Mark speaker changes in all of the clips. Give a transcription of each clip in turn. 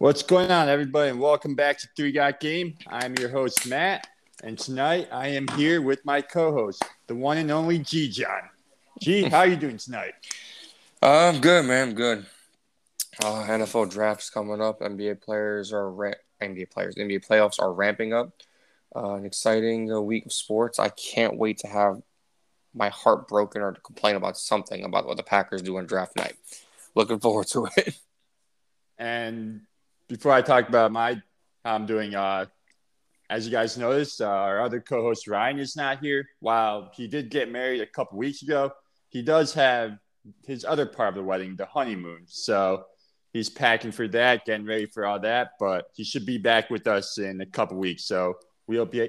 Speaker 1: What's going on, everybody, and welcome back to Three Got Game. I'm your host, Matt, and tonight I am here with my co-host, the one and only G John. G, how are you doing tonight?
Speaker 2: Uh, I'm good, man. I'm good. Uh, NFL drafts coming up. NBA players are ra- NBA players. NBA playoffs are ramping up. Uh, an exciting uh, week of sports. I can't wait to have my heart broken or to complain about something about what the Packers do on draft night. Looking forward to it.
Speaker 1: And before I talk about my how I'm doing, uh, as you guys noticed, uh, our other co-host Ryan is not here. While he did get married a couple weeks ago, he does have his other part of the wedding, the honeymoon. So he's packing for that, getting ready for all that. But he should be back with us in a couple weeks. So we hope he,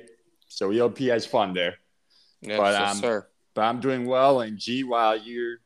Speaker 1: so we hope he has fun there.
Speaker 2: Yes,
Speaker 1: But,
Speaker 2: yes,
Speaker 1: um,
Speaker 2: sir.
Speaker 1: But I'm doing well. And G, while your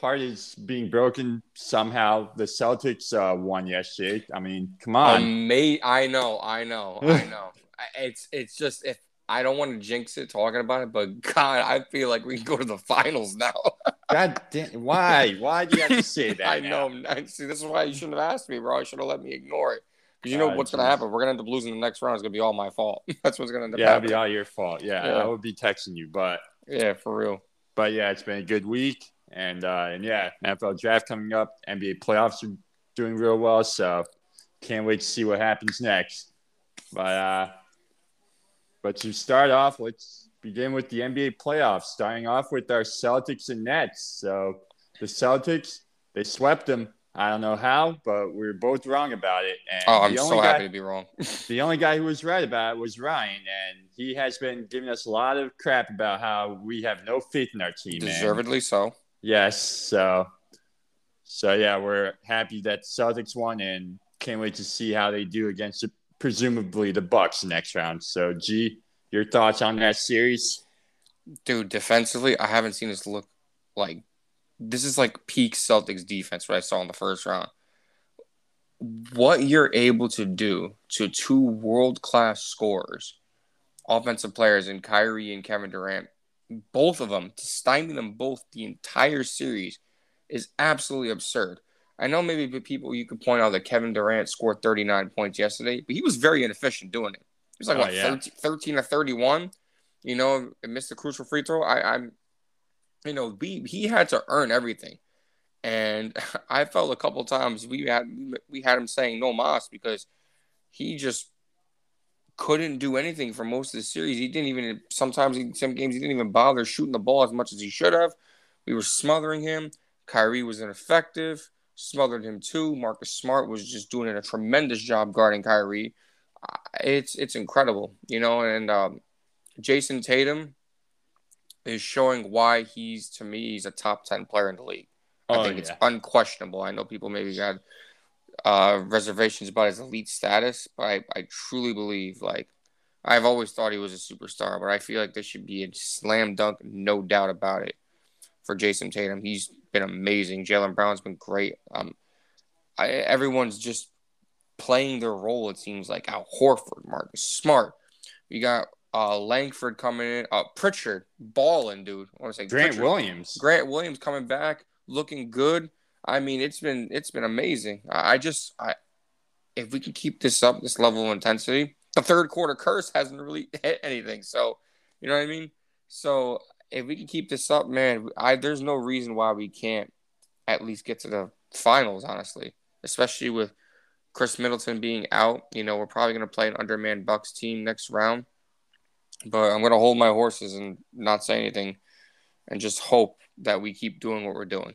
Speaker 1: heart is being broken somehow, the Celtics uh, won yesterday. I mean, come on.
Speaker 2: Ama- I know, I know, I know. It's it's just if I don't want to jinx it talking about it, but God, I feel like we can go to the finals now.
Speaker 1: God damn, why? Why do you have to say that?
Speaker 2: I
Speaker 1: now?
Speaker 2: know. I- See, this is why you shouldn't have asked me, bro. You should have let me ignore it. Because you know
Speaker 1: Ah,
Speaker 2: what's gonna happen. We're gonna end up losing the next round. It's gonna be all my fault. That's what's gonna end up
Speaker 1: Yeah, it'll be all your fault. Yeah,
Speaker 2: Yeah.
Speaker 1: I would be texting you, but
Speaker 2: Yeah, for real.
Speaker 1: but yeah, it's been a good week, and uh, and yeah, NFL draft coming up, NBA playoffs are doing real well, so can't wait to see what happens next. But uh, but to start off, let's begin with the NBA playoffs. Starting off with our Celtics and Nets. So the Celtics they swept them. I don't know how, but we are both wrong about it. And
Speaker 2: Oh, I'm so
Speaker 1: guy-
Speaker 2: happy to be wrong.
Speaker 1: the only guy who was right about it was Ryan, and he has been giving us a lot of crap about how we have no faith in our team. and-
Speaker 2: Deservedly so.
Speaker 1: Yes. So, so yeah, we're happy that Celtics won, and can't wait to see how they do against presumably the Bucks next round. So, G, your thoughts on that series?
Speaker 2: Dude, defensively, I haven't seen this look like this is like peak Celtics defense what I saw in the first round. What you're able to do to two world class scorers, offensive players in Kyrie and Kevin Durant, both of them, to stymie them both the entire series is absolutely absurd. I know maybe people you could point out that Kevin Durant scored 39 points yesterday, but he was very inefficient doing it. He was like
Speaker 1: Oh,
Speaker 2: what
Speaker 1: yeah.
Speaker 2: 13, 13 or 31, you know, and missed a crucial free throw. I, I'm you know, we he had to earn everything, and I felt a couple times we had we had him saying no mas because he just couldn't do anything for most of the series. He didn't even sometimes in some games he didn't even bother shooting the ball as much as he should have. We were smothering him. Kyrie was ineffective, smothered him too. Marcus Smart was just doing a tremendous job guarding Kyrie. It's it's incredible, you know, and um, Jayson Tatum is showing why he's to me he's a top 10 player in the league. I
Speaker 1: Oh,
Speaker 2: think it's unquestionable. I know people maybe had uh, reservations about his elite status, but I, I truly believe like I've always thought he was a superstar, but I feel like this should be a slam dunk, no doubt about it, for Jayson Tatum. He's been amazing. Jaylen Brown's been great. Um, I, everyone's just playing their role. It seems like Al Horford, Marcus Smart. We got uh, Langford coming in. Uh, Pritchard balling, dude. I want to say
Speaker 1: Grant
Speaker 2: Pritchard.
Speaker 1: Williams.
Speaker 2: Grant Williams coming back, looking good. I mean, it's been it's been amazing. I, I just I if we can keep this up, this level of intensity, the third quarter curse hasn't really hit anything. So you know what I mean. So if we can keep this up, man, I there's no reason why we can't at least get to the finals. Honestly, especially with Khris Middleton being out, you know, we're probably gonna play an undermanned Bucks team next round. But I'm gonna hold my horses and not say anything, and just hope that we keep doing what we're doing.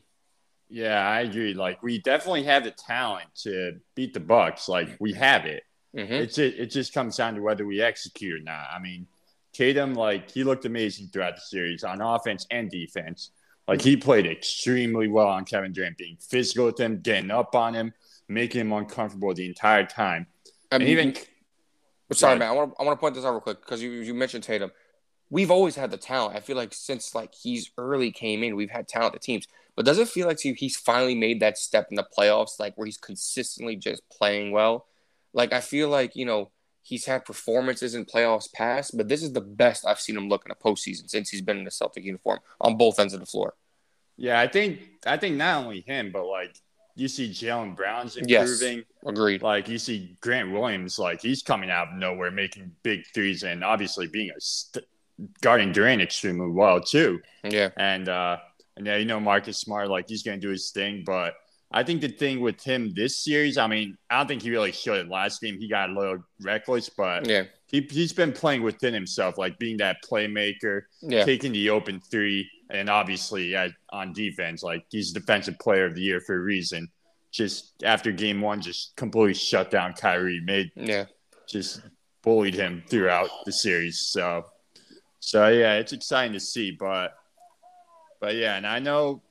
Speaker 1: Yeah, I agree. Like we definitely have the talent to beat the Bucks. Like we have it.
Speaker 2: hmm
Speaker 1: It just it just comes down to whether we execute or not. I mean, Tatum, like he looked amazing throughout the series on offense and defense. Like he played extremely well on Kevin Durant, being physical with him, getting up on him, making him uncomfortable the entire time.
Speaker 2: I
Speaker 1: And
Speaker 2: mean,
Speaker 1: even
Speaker 2: sorry, man. I want to I want to point this out real quick because you you mentioned Tatum. We've always had the talent. I feel like since like he's early came in, we've had talented teams. But does it feel like he- he's finally made that step in the playoffs, like where he's consistently just playing well? Like I feel like you know he's had performances in playoffs past, but this is the best I've seen him look in a postseason since he's been in the Celtic uniform on both ends of the floor.
Speaker 1: Yeah, I think I think not only him, but like you see Jaylen Brown's improving.
Speaker 2: Yes, agreed.
Speaker 1: Like you see Grant Williams, like he's coming out of nowhere, making big threes, and obviously being a st- guarding Durant extremely well too.
Speaker 2: Yeah,
Speaker 1: and uh, and yeah, you know Marcus Smart, like he's gonna do his thing, but I think the thing with him this series, I mean, I don't think he really showed it last game. He got a little reckless, but
Speaker 2: yeah,
Speaker 1: he he's been playing within himself, like being that playmaker,
Speaker 2: yeah,
Speaker 1: taking the open three, and obviously yeah, on defense, like he's defensive player of the year for a reason. Just after game one, just completely shut down Kyrie, made
Speaker 2: yeah,
Speaker 1: just bullied him throughout the series. So, so yeah, it's exciting to see, but but yeah, and I know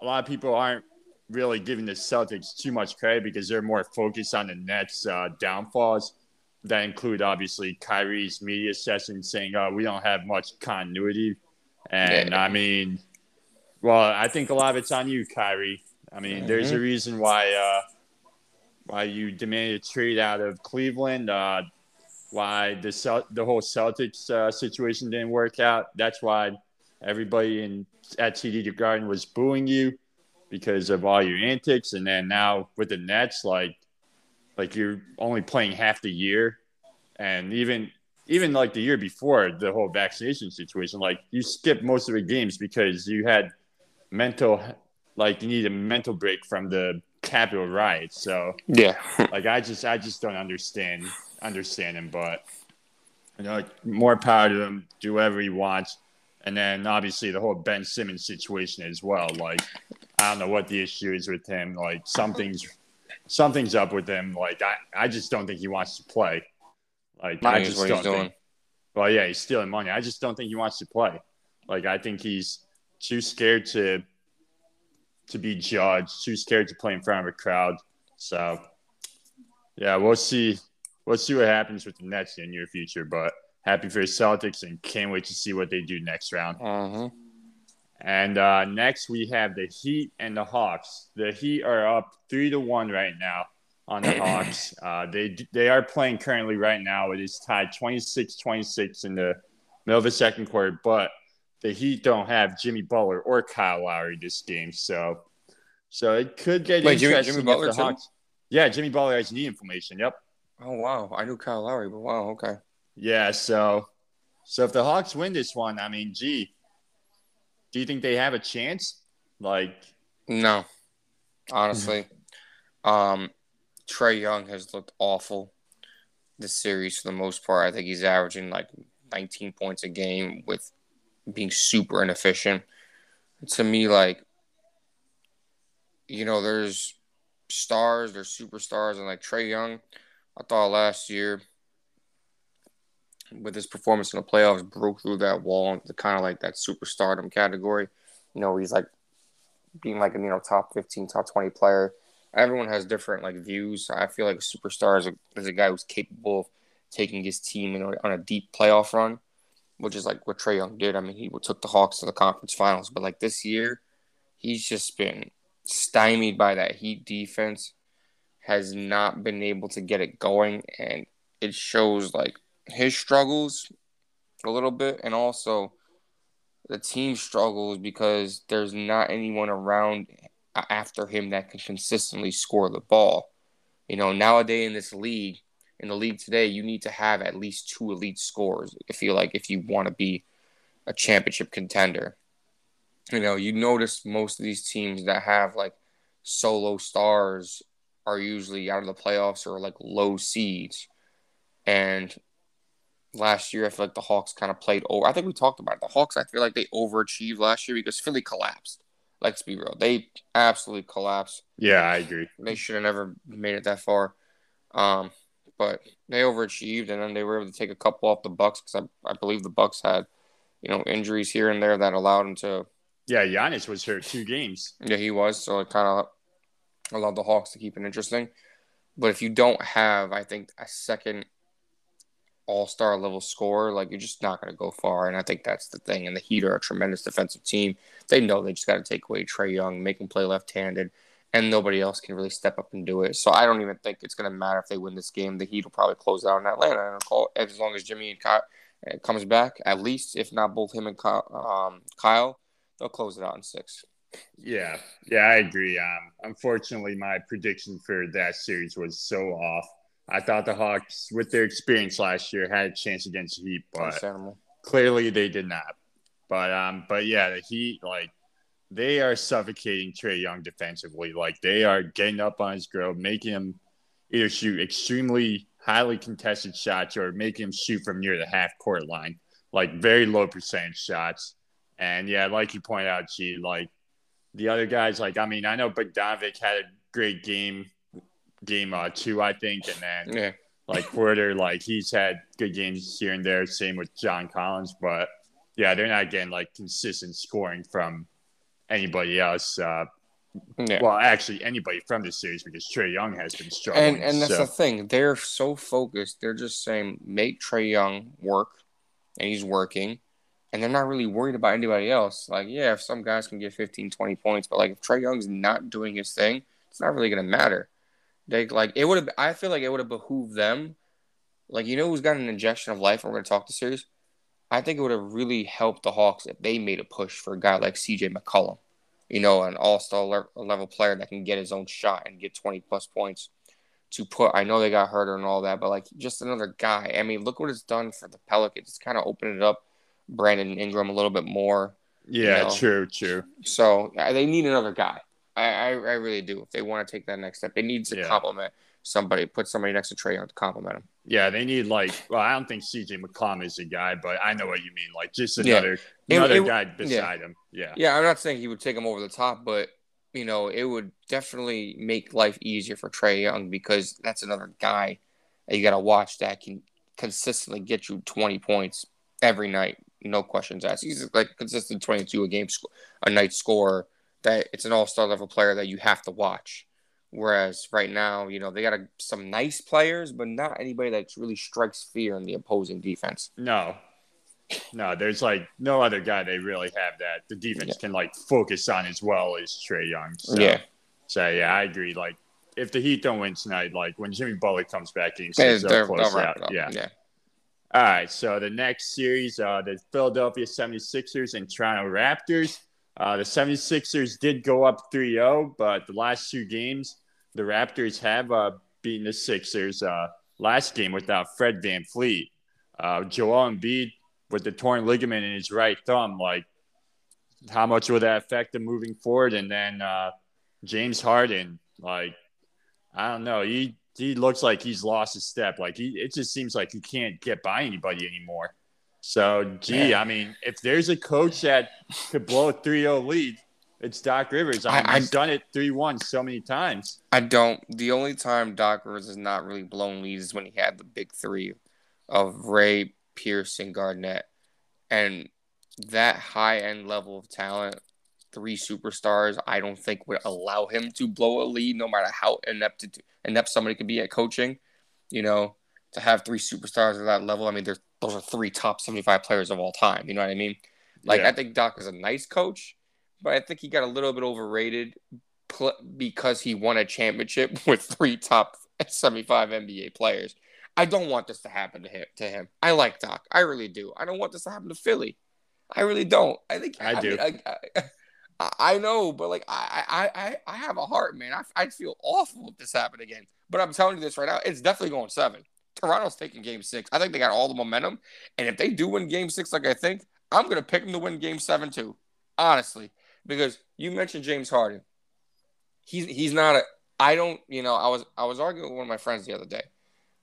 Speaker 1: a lot of people aren't really giving the Celtics too much credit because they're more focused on the Nets' uh, downfalls. That include obviously Kyrie's media session saying, "Oh, we don't have much continuity," and yeah. I mean, well, I think a lot of it's on you, Kyrie. I mean, mm-hmm. there's a reason why uh, why you demanded a trade out of Cleveland. Uh, why the Cel- the whole Celtics uh, situation didn't work out. That's why everybody in at TD Garden was booing you because of all your antics. And then now with the Nets, like like you're only playing half the year, and even even like the year before the whole vaccination situation, like you skipped most of the games because you had mental like you need a mental break from the Capitol riots. So
Speaker 2: yeah,
Speaker 1: like I just I just don't understand understand him, but you know, more power to him. Do whatever he wants. And then obviously the whole Ben Simmons situation as well. Like I don't know what the issue is with him. Like something's something's up with him. Like I, I just don't think he wants to play. Like
Speaker 2: money
Speaker 1: I just
Speaker 2: what
Speaker 1: don't think. Well, yeah, he's stealing money. I just don't think he wants to play. Like I think he's too scared to to be judged, too scared to play in front of a crowd. So yeah, we'll see. We'll see what happens with the Nets in the near future. But happy for the Celtics and can't wait to see what they do next round.
Speaker 2: Uh-huh.
Speaker 1: And uh, next we have the Heat and the Hawks. The Heat are up three to one right now on the Hawks. Uh, they they are playing currently right now. It is tied 26-26 in the middle of the second quarter, but the Heat don't have Jimmy Butler or Kyle Lowry this game, so so it could get
Speaker 2: Wait. Jimmy, Jimmy Butler
Speaker 1: the Hawks, yeah, Jimmy Butler has knee inflammation. Yep.
Speaker 2: Oh wow, I knew Kyle Lowry, but wow, okay.
Speaker 1: Yeah, so so if the Hawks win this one, I mean, gee, do you think they have a chance? Like,
Speaker 2: no, honestly, um, Trae Young has looked awful this series for the most part. I think he's averaging like 19 points a game with being super inefficient. To me, like, you know, there's stars, there's superstars, and like Trae Young, I thought last year with his performance in the playoffs broke through that wall into kind of like that superstardom category. You know, he's like being like a you know top fifteen, top twenty player. Everyone has different like views. I feel like a superstar is a, is a guy who's capable of taking his team you know, on a deep playoff run, which is like what Trae Young did. I mean, he took the Hawks to the conference finals, but like this year, he's just been stymied by that Heat defense. Has not been able to get it going, and it shows like his struggles a little bit, and also the team struggles because there's not anyone around after him that can consistently score the ball. You know, nowadays in this league, in the league today, you need to have at least two elite scorers. I feel like if you want to be a championship contender. You know, you notice most of these teams that have like solo stars are usually out of the playoffs or like low seeds. And last year, I feel like the Hawks kind of played over. I think we talked about it. The Hawks, I feel like they overachieved last year because Philly collapsed. Let's be real. They absolutely collapsed.
Speaker 1: Yeah, I agree.
Speaker 2: They should have never made it that far. Um, but they overachieved, and then they were able to take a couple off the Bucks because I, I believe the Bucks had, you know, injuries here and there that allowed them to.
Speaker 1: Yeah, Giannis was hurt two games.
Speaker 2: Yeah, he was. So it kind of allowed the Hawks to keep it interesting. But if you don't have, I think, a second all star level scorer, like you're just not going to go far. And I think that's the thing. And the Heat are a tremendous defensive team. They know they just got to take away Trae Young, make him play left handed, and nobody else can really step up and do it. So I don't even think it's going to matter if they win this game. The Heat will probably close out in Atlanta. And as long as Jimmy and Kyle uh, comes back, at least if not both him and Kyle, um, Kyle, they'll close it out in six.
Speaker 1: Yeah, yeah, I agree. Um, unfortunately, my prediction for that series was so off. I thought the Hawks, with their experience last year, had a chance against the Heat, but clearly they did not. But um, but yeah, the Heat like they are suffocating Trae Young defensively. Like they are getting up on his grill, making him either shoot extremely highly contested shots or making him shoot from near the half court line, like very low percentage shots. And yeah, like you point out, G, like the other guys, like I mean, I know Bogdanovic had a great game, game uh, two, I think, and then yeah. like Porter, like he's had good games here and there. Same with John Collins, but yeah, they're not getting like consistent scoring from anybody else. Uh, yeah. Well, actually, anybody from this series because Trae Young has been struggling.
Speaker 2: And, and that's so. the thing; they're so focused. They're just saying, "Make Trae Young work," and he's working, and they're not really worried about anybody else. Like, yeah, if some guys can get 15, 20 points, but like if Trae Young's not doing his thing, it's not really gonna matter. They like it would have. I feel like it would have behooved them. Like, you know, who's got an injection of life? We're gonna talk to series. I think it would have really helped the Hawks if they made a push for a guy like C.J. McCollum you know, an all star level player that can get his own shot and get 20 plus points to put. I know they got hurt and all that, but like just another guy. I mean, look what it's done for the Pelicans. It's kind of opened it up, Brandon Ingram a little bit more.
Speaker 1: Yeah, you know? true, true.
Speaker 2: So they need another guy. I, I, I, really do. If they want to take that next step, they need to yeah. compliment somebody, put somebody next to Trae Young to compliment him.
Speaker 1: Yeah, they need like. Well, I don't think CJ McCollum is a guy, but I know what you mean. Like just another yeah. another it, it, guy beside yeah. him. Yeah.
Speaker 2: Yeah, I'm not saying he would take him over the top, but you know, it would definitely make life easier for Trae Young because that's another guy that you got to watch that can consistently get you 20 points every night, no questions asked. He's like consistent 22 a game, a night scorer. That it's an all star level player that you have to watch. Whereas right now, you know, they got a, some nice players, but not anybody that really strikes fear in the opposing defense.
Speaker 1: No, no, there's like no other guy they really have that the defense yeah. can like focus on as well as Trae Young. So,
Speaker 2: yeah.
Speaker 1: So yeah, I agree. Like if the Heat don't win tonight, like when Jimmy Butler comes back in, they'll close out. Yeah. yeah. All right. So the next series, uh, the Philadelphia 76ers and Toronto Raptors. Uh, the 76ers did go up 3 0, but the last two games, the Raptors have uh, beaten the Sixers uh, last game without Fred VanVleet. Uh, Joel Embiid with the torn ligament in his right thumb, like how much will that affect him moving forward? And then uh, James Harden, like I don't know, he he looks like he's lost his step. Like he, it just seems like he can't get by anybody anymore. So, gee. I mean, if there's a coach that could blow a 3-0 lead, it's Doc Rivers. I mean, I, he's done it three one so many times.
Speaker 2: I don't. The only time Doc Rivers has not really blown leads is when he had the big three of Ray, Pierce, and Garnett, and that high end level of talent, three superstars, I don't think would allow him to blow a lead, no matter how inept inept somebody could be at coaching. You know, to have three superstars at that level. I mean, those are three top seventy five players of all time. You know what I mean? Like, yeah. I think Doc is a nice coach but I think he got a little bit overrated pl- because he won a championship with three top 75 NBA players. I don't want this to happen to him. To him, I like Doc. I really do. I don't want this to happen to Philly. I really don't. I think
Speaker 1: I, I do.
Speaker 2: Mean, I, I, I, know, but like I, I, I have a heart, man. I, I'd feel awful if this happened again. But I'm telling you this right now, it's definitely going seven. Toronto's taking Game Six. I think they got all the momentum, and if they do win Game Six, like I think, I'm gonna pick them to win Game Seven too. Honestly, because you mentioned James Harden. He's he's not a. I don't. You know, I was I was arguing with one of my friends the other day,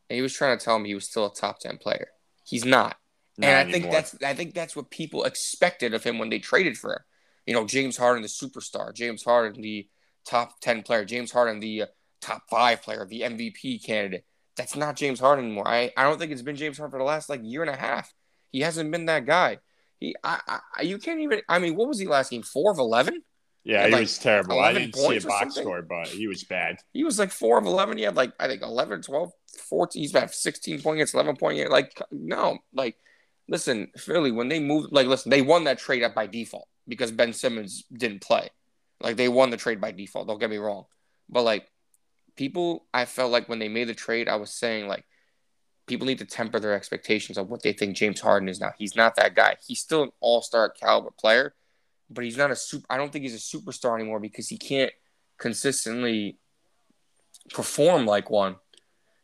Speaker 2: and he was trying to tell me he was still a top ten player. He's not. not and I anymore. think that's I think that's what people expected of him when they traded for him. You know, James Harden, the superstar. James Harden, the top ten player. James Harden, the uh, top five player, the MVP candidate. That's not James Harden anymore. I, I don't think it's been James Harden for the last like year and a half. He hasn't been that guy. He, I, I, you can't even. I mean, what was he last game? Four of eleven.
Speaker 1: Yeah, he like was terrible. I didn't see a box score, but he was bad.
Speaker 2: He was like four of eleven. He had like I think 11, 12, 14. He's got sixteen points, eleven point. Like no, like listen, Philly when they moved, like listen, they won that trade up by default because Ben Simmons didn't play. Like they won the trade by default. Don't get me wrong, but like people, I felt like when they made the trade, I was saying like people need to temper their expectations of what they think James Harden is now. He's not that guy. He's still an all star caliber player, but he's not a super. I don't think he's a superstar anymore because he can't consistently perform like one.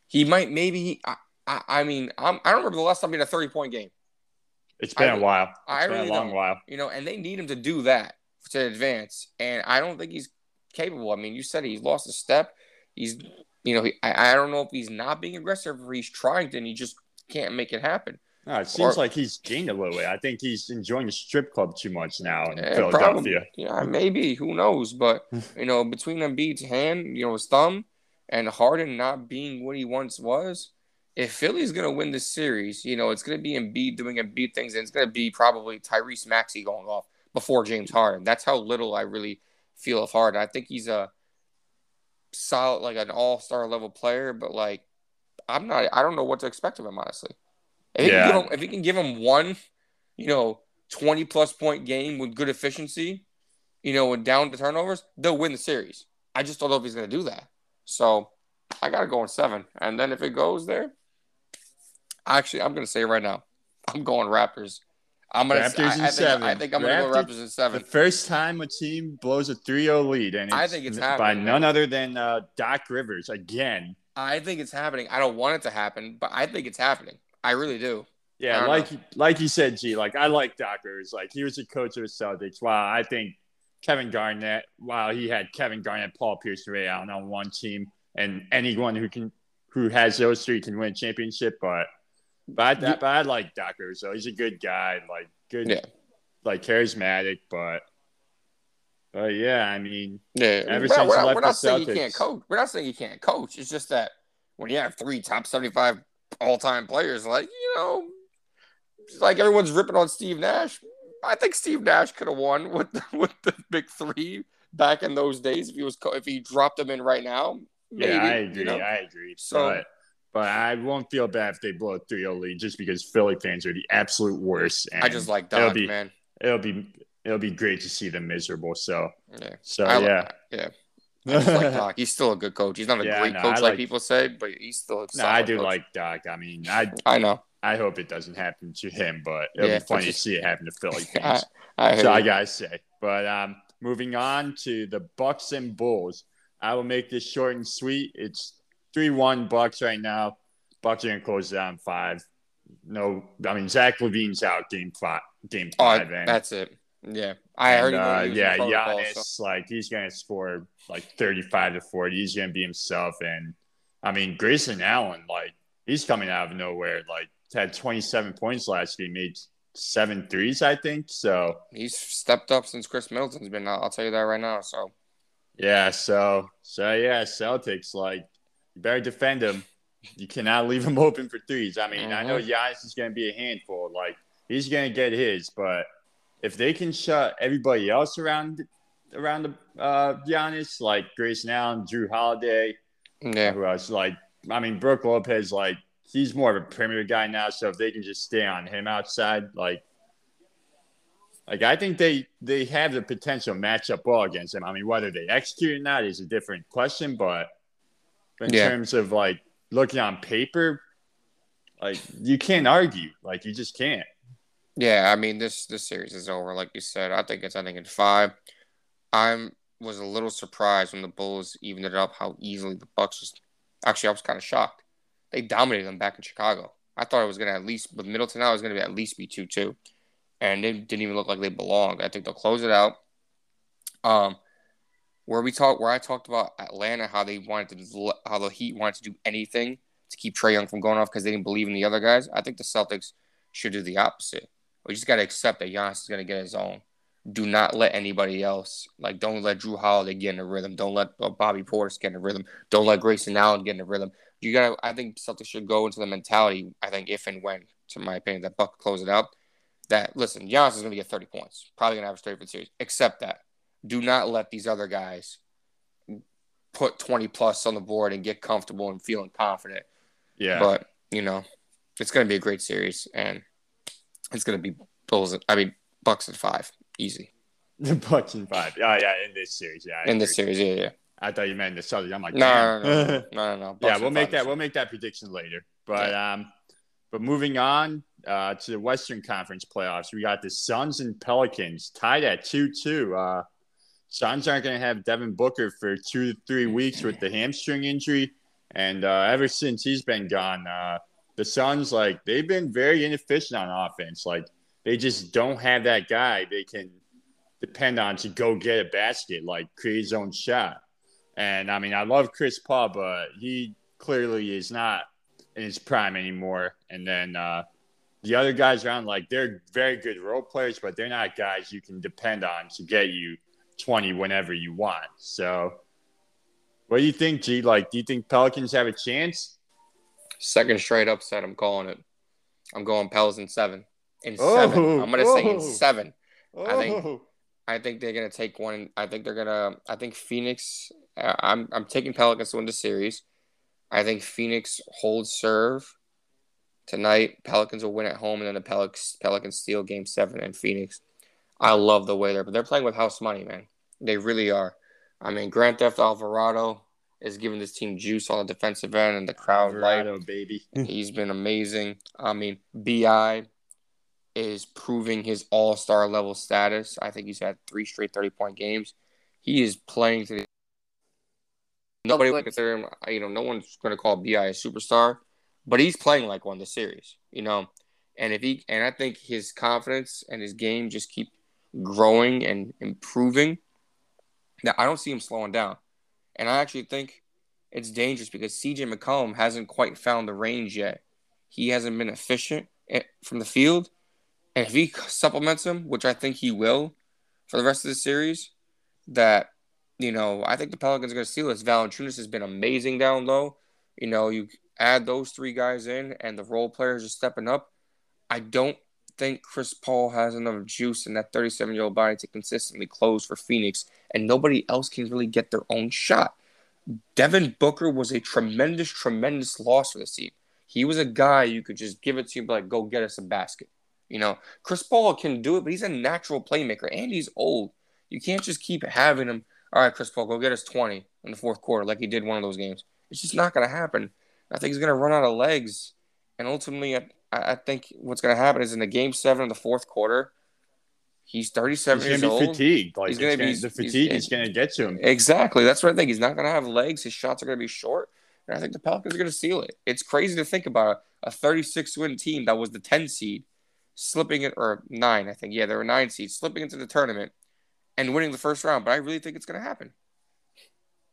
Speaker 2: He might maybe. I, I, I mean, I'm, I don't remember the last time he had a 30 point game.
Speaker 1: It's been
Speaker 2: I-
Speaker 1: a while. It's
Speaker 2: I
Speaker 1: been
Speaker 2: really
Speaker 1: a long while.
Speaker 2: You know, and they need him to do that to advance. And I don't think he's capable. I mean, you said he's lost a step. He's, you know, he, I, I don't know if he's not being aggressive or he's trying to, and he just can't make it happen.
Speaker 1: No, it seems
Speaker 2: Or-
Speaker 1: like he's gained a little bit. I think he's enjoying the strip club too much now in Philadelphia.
Speaker 2: probably. Yeah, maybe. Who knows? But you know, between Embiid's hand, you know, his thumb, and Harden not being what he once was, if Philly's gonna win this series, you know, it's gonna be Embiid doing Embiid things, and it's gonna be probably Tyrese Maxey going off before James Harden. That's how little I really feel of Harden. I think he's a solid, like an all star level player, but like I'm not. I don't know what to expect of him honestly. If he,
Speaker 1: Yeah.
Speaker 2: can give him, if he can give him one, you know, 20 plus point game with good efficiency, you know, and down to turnovers, they'll win the series. I just don't know if he's going to do that. So I got to go in seven. And then if it goes there, actually, I'm going to say right now, I'm going Raptors. I'm going to
Speaker 1: Raptors
Speaker 2: I, I think,
Speaker 1: seven.
Speaker 2: I think I'm going to go
Speaker 1: Raptors-
Speaker 2: Raptors in
Speaker 1: The first time a team blows a 3-0 lead, and it's
Speaker 2: I think it's happening by
Speaker 1: none other than uh, Doc Rivers again.
Speaker 2: I think it's happening. I don't want it to happen, but I think it's happening. I really do.
Speaker 1: Yeah, like like you said, G. Like I like Doc Rivers. Like he was the coach of the Celtics. Wow, I think Kevin Garnett. Wow, he had Kevin Garnett, Paul Pierce, Ray Allen on one team, and anyone who can who has those three can win a championship. But but I, but I like Doc Rivers. So he's a good guy. Like good,
Speaker 2: Yeah.
Speaker 1: like charismatic. But but yeah, I mean,
Speaker 2: Yeah,
Speaker 1: Ever
Speaker 2: we're,
Speaker 1: since
Speaker 2: not- we're
Speaker 1: left
Speaker 2: we're not saying he can't coach. We're not saying he can't coach. It's just that when you have three top seventy-five all-time players, like you know, like everyone's ripping on Steve Nash. I think Steve Nash could have won with the, with the big three back in those days if he was co- if he dropped them in right now. Maybe,
Speaker 1: yeah, I agree.
Speaker 2: You know?
Speaker 1: I agree.
Speaker 2: So-
Speaker 1: but but I won't feel bad if they blow a 3-0 lead just because Philly fans are the absolute worst. And
Speaker 2: I just like
Speaker 1: it'll
Speaker 2: Doc,
Speaker 1: be-
Speaker 2: man.
Speaker 1: it'll be it'll be great to see them miserable. So
Speaker 2: Yeah,
Speaker 1: so
Speaker 2: I,
Speaker 1: yeah.
Speaker 2: yeah. I just like Doc. He's still a good coach. He's not a
Speaker 1: Yeah,
Speaker 2: great
Speaker 1: no,
Speaker 2: coach like,
Speaker 1: like-
Speaker 2: people say, but he's still a
Speaker 1: no, I do
Speaker 2: coach.
Speaker 1: like Doc. I mean, I
Speaker 2: I know.
Speaker 1: I hope it doesn't happen to him, but it'll
Speaker 2: Yeah,
Speaker 1: be funny
Speaker 2: but
Speaker 1: to see it happen to Philly fans.
Speaker 2: I hear
Speaker 1: so I gotta say. But um, moving on to the Bucks and Bulls. I will make this short and sweet. It's three one Bucks right now. Bucks are gonna close it out in five. No, I mean Zach LaVine's out game five. Game
Speaker 2: Oh,
Speaker 1: five, and,
Speaker 2: that's it. Yeah, I
Speaker 1: and,
Speaker 2: heard. he
Speaker 1: uh, yeah,
Speaker 2: protocol,
Speaker 1: Giannis,
Speaker 2: so-
Speaker 1: like he's gonna score like thirty-five to forty. He's gonna be himself, and I mean Grayson Allen, like he's coming out of nowhere. Like had twenty-seven points last game, made seven threes, I think. So
Speaker 2: He's stepped up since Khris Middleton's been out. I'll tell you that right now. So
Speaker 1: yeah, so so yeah, Celtics like you better defend him. You cannot leave him open for threes. I mean, I know
Speaker 2: Mhm.
Speaker 1: Giannis is gonna be a handful. Like he's gonna get his, but if they can shut everybody else around around the uh, Giannis, like Grayson Allen, Jrue Holiday,
Speaker 2: yeah,
Speaker 1: who else? Like, I mean, Brook Lopez, like, he's more of a perimeter guy now. So if they can just stay on him outside, like, like I think they they have the potential to match up well against him. I mean, whether they execute or not is a different question. But in
Speaker 2: Yeah.
Speaker 1: terms of like looking on paper, like you can't argue. Like you just can't.
Speaker 2: yeah. I mean, this this series is over. Like you said, I think it's ending in five. I'm was a little surprised when the Bulls evened it up how easily the Bucks just. Actually, I was kind of shocked. They dominated them back in Chicago. I thought it was going to at least with Middleton out, it was going to be at least be two two, and it didn't even look like they belonged. I think they'll close it out. Um, where we talked, where I talked about Atlanta, how they wanted to, how the Heat wanted to do anything to keep Trae Young from going off because they didn't believe in the other guys. I think the Celtics should do the opposite. We just got to accept that Giannis is going to get his own. Do not let anybody else, like, don't let Jrue Holiday get in a rhythm. Don't let Bobby Portis get in a rhythm. Don't let Grayson Allen get in a rhythm. You got to, I think Celtics should go into the mentality, I think, if and when, to my opinion, that Buck close it out. That, listen, Giannis is going to get 30 points. Probably going to have a straight for the series. Accept that. Do not let these other guys put 20 plus on the board and get comfortable and feeling confident.
Speaker 1: Yeah.
Speaker 2: But you know, it's going to be a great series, and it's going to be Bulls. I mean, Bucks and five, easy
Speaker 1: the Bucks and five. Oh yeah, in this series. Yeah. I
Speaker 2: in this series. Yeah, yeah.
Speaker 1: I thought you meant the Celtics. I'm like,
Speaker 2: No,
Speaker 1: damn.
Speaker 2: no, no, no, no, no. Bucks
Speaker 1: yeah, we'll make
Speaker 2: that.
Speaker 1: that.
Speaker 2: is-
Speaker 1: We'll make that prediction later. But um, but moving on, uh, to the Western Conference playoffs. We got the Suns and Pelicans tied at 2 2. Uh, Suns aren't going to have Devin Booker for two to three weeks with the hamstring injury. And uh, ever since he's been gone, uh, the Suns, like, they've been very inefficient on offense. Like, they just don't have that guy they can depend on to go get a basket, like, create his own shot. And I mean, I love Chris Paul, but he clearly is not in his prime anymore. And then uh, the other guys around, like they're very good role players, but they're not guys you can depend on to get you 20 whenever you want. So, what do you think, G? Like, do you think Pelicans have a chance?
Speaker 2: Second straight upset. I'm calling it. I'm going Pels in seven. In oh, seven. I'm gonna oh, say in seven. Oh. I think. Oh. I think they're gonna take one. I think they're gonna. I think Phoenix. Uh, I'm. I'm taking Pelicans to win the series. I think Phoenix holds serve tonight. Pelicans will win at home, and then the Pelicans, Pelicans steal Game Seven and Phoenix. I love the way they're, but they're playing with house money, man. They really are. I mean, Grand Theft Alvarado is giving this team juice on the defensive end, and the crowd
Speaker 1: Alvarado, like, baby.
Speaker 2: he's been amazing. I mean, BI is proving his All Star level status. I think he's had three straight thirty point games. He is playing to the Nobody would consider him, you know, no one's going to call BI a superstar, but he's playing like one the series, you know. And if he and I think his confidence and his game just keep growing and improving. That I don't see him slowing down, and I actually think it's dangerous because CJ McCollum hasn't quite found the range yet. He hasn't been efficient eh, from the field, and if he supplements him, which I think he will for the rest of the series, that you know, I think the Pelicans are going to steal this. Valanciunas has been amazing down low. You know, you add those three guys in, and the role players are stepping up. I don't think Chris Paul has enough juice in that 37 year old body to consistently close for Phoenix, and nobody else can really get their own shot. Devin Booker was a tremendous, tremendous loss for the team. He was a guy you could just give it to him, like, go get us a basket. You know, Chris Paul can do it, but he's a natural playmaker and he's old. You can't just keep having him all right, Chris Paul, go get us 20 in the fourth quarter like he did one of those games. It's just not going to happen. I think he's going to run out of legs. And ultimately, I think what's going to happen is in the game seven of the fourth quarter, he's 37
Speaker 1: he's
Speaker 2: years
Speaker 1: gonna
Speaker 2: be
Speaker 1: Fatigued. Like he's gonna be the fatigue is going to get to him.
Speaker 2: Exactly. That's what I think. He's not going to have legs. His shots are going to be short. And I think the Pelicans are going to seal it. It's crazy to think about a 36 win team that was the 10 seed slipping it, or nine, I think. Yeah, there were nine seeds slipping into the tournament and winning the first round. But I really think it's going to happen.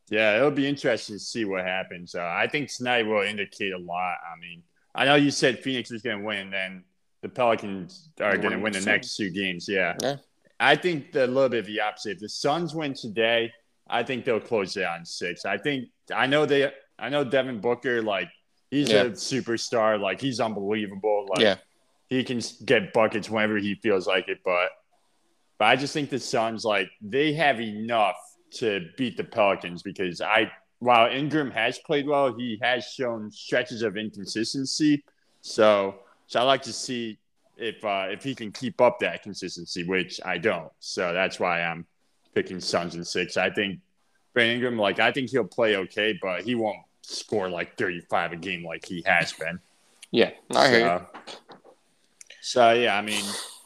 Speaker 1: Yeah, it'll be interesting to see what happens. Uh, I think tonight will indicate a lot. I mean, I know you said Phoenix is going to win, and then the Pelicans are going to win the next two games. Yeah. yeah. I think the, a little bit of the opposite. If the Suns win today, I think they'll close it on six. I think I know they. I know Devin Booker, like he's yeah. a superstar. Like he's unbelievable. Like yeah. he can get buckets whenever he feels like it. But but I just think the Suns, like, they have enough to beat the Pelicans because I, while Ingram has played well, he has shown stretches of inconsistency. So, so I like to see if uh, if he can keep up that consistency, which I don't. So that's why I'm picking Suns and six. I think Brandon Ingram, like, I think he'll play okay, but he won't score like 35 a game like he has been.
Speaker 2: Yeah, I so, hear you.
Speaker 1: So yeah, I mean,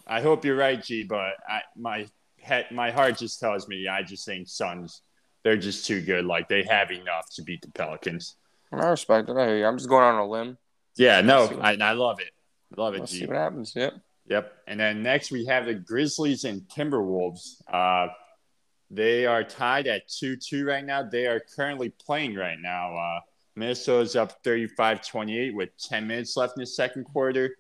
Speaker 1: I hope you're right, G. But I, my head, my heart just tells me I just think Suns. They're just too good. Like they have enough to beat the Pelicans.
Speaker 2: I respect it. I hear you. I'm just going on a limb.
Speaker 1: Yeah, no, I, I love it. Love it, G.
Speaker 2: See what happens. Yep.
Speaker 1: Yep. And then next we have the Grizzlies and Timberwolves. Uh, they are tied at 2 2 right now. They are currently playing right now. Uh, Minnesota's up 35 28 with 10 minutes left in the second quarter.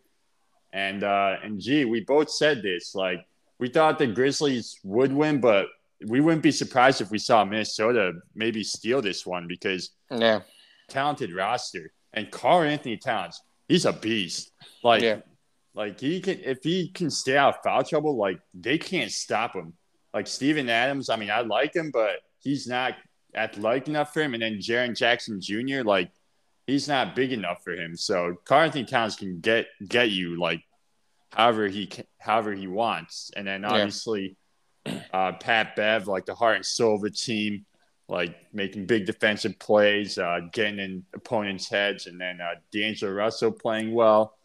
Speaker 1: And uh, and gee, we both said this. Like we thought the Grizzlies would win, but we wouldn't be surprised if we saw Minnesota maybe steal this one because
Speaker 2: yeah,
Speaker 1: talented roster and Karl-Anthony Towns, he's a beast. Like yeah. like he can if he can stay out of foul trouble, like they can't stop him. Like Steven Adams, I mean, I like him, but he's not athletic enough for him. And then Jaren Jackson Jr., like he's not big enough for him. So Karl-Anthony Towns can get get you like however he can, however he wants, and then obviously yeah. Uh, Pat Bev, like the heart and soul of the team, like making big defensive plays, uh, getting in opponents' heads, and then uh, D'Angelo Russell playing well.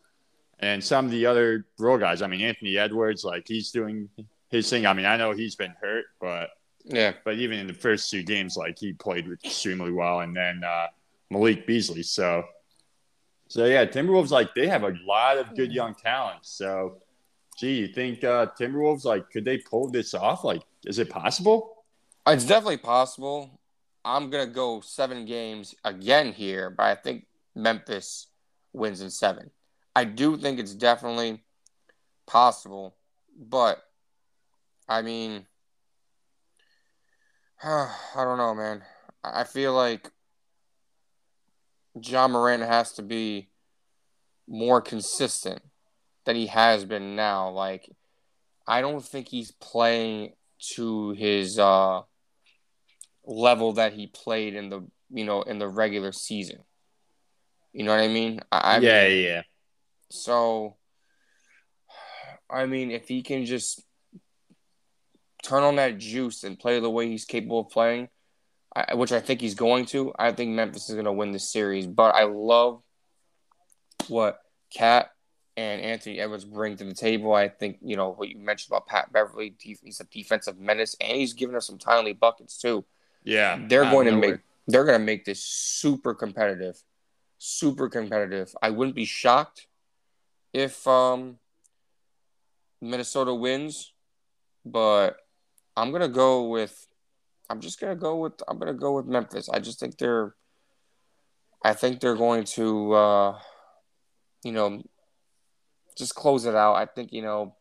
Speaker 1: and some of the other role guys. I mean, Anthony Edwards, like he's doing his thing. I mean, I know he's been hurt, but
Speaker 2: Yeah.
Speaker 1: but even in the first two games, like he played extremely well. And then uh, Malik Beasley. So, so yeah, Timberwolves like they have a lot of good young talent. So, gee, you think uh, Timberwolves like could they pull this off? Like, is it possible?
Speaker 2: It's definitely possible. I'm gonna go seven games again here, but I think Memphis wins in seven. I do think it's definitely possible, but I mean, I don't know, man. I feel like Ja Morant has to be more consistent than he has been now. Like, I don't think he's playing to his uh level that he played in the you know in the regular season. You know what I mean? I, I
Speaker 1: yeah,
Speaker 2: mean,
Speaker 1: yeah.
Speaker 2: So, I mean, if he can just turn on that juice and play the way he's capable of playing, I, which I think he's going to, I think Memphis is going to win this series. But I love what KAT and Anthony Edwards bring to the table. I think you know what you mentioned about Pat Beverley. He's a defensive menace, and he's giving us some timely buckets too.
Speaker 1: Yeah,
Speaker 2: They're going to
Speaker 1: nowhere.
Speaker 2: make they're going to make this super competitive, super competitive. I wouldn't be shocked if um Minnesota wins, but I'm gonna go with I'm just gonna go with I'm gonna go with Memphis. I just think they're I think they're going to uh you know just close it out. I think, you know,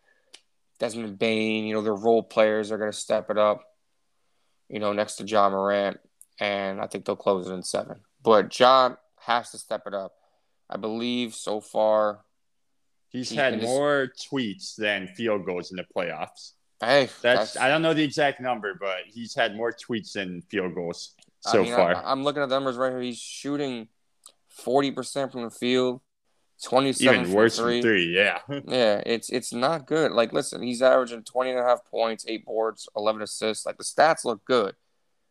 Speaker 2: Desmond Bane, you know, their role players are gonna step it up, you know, next to Ja Morant, and I think they'll close it in seven. But John has to step it up. I believe so far
Speaker 1: He's
Speaker 2: He-
Speaker 1: had more tweets than field goals in the playoffs.
Speaker 2: Hey,
Speaker 1: That's, I don't know the exact number, but he's had more tweets than field goals
Speaker 2: I
Speaker 1: so
Speaker 2: mean,
Speaker 1: far.
Speaker 2: I, am looking at the numbers right here. He's shooting forty percent from the field, twenty-seven
Speaker 1: Even
Speaker 2: from
Speaker 1: worse
Speaker 2: three.
Speaker 1: three. Yeah,
Speaker 2: Yeah, it's it's not good. Like, listen, he's averaging 20 and a half points, eight boards, eleven assists. Like the stats look good,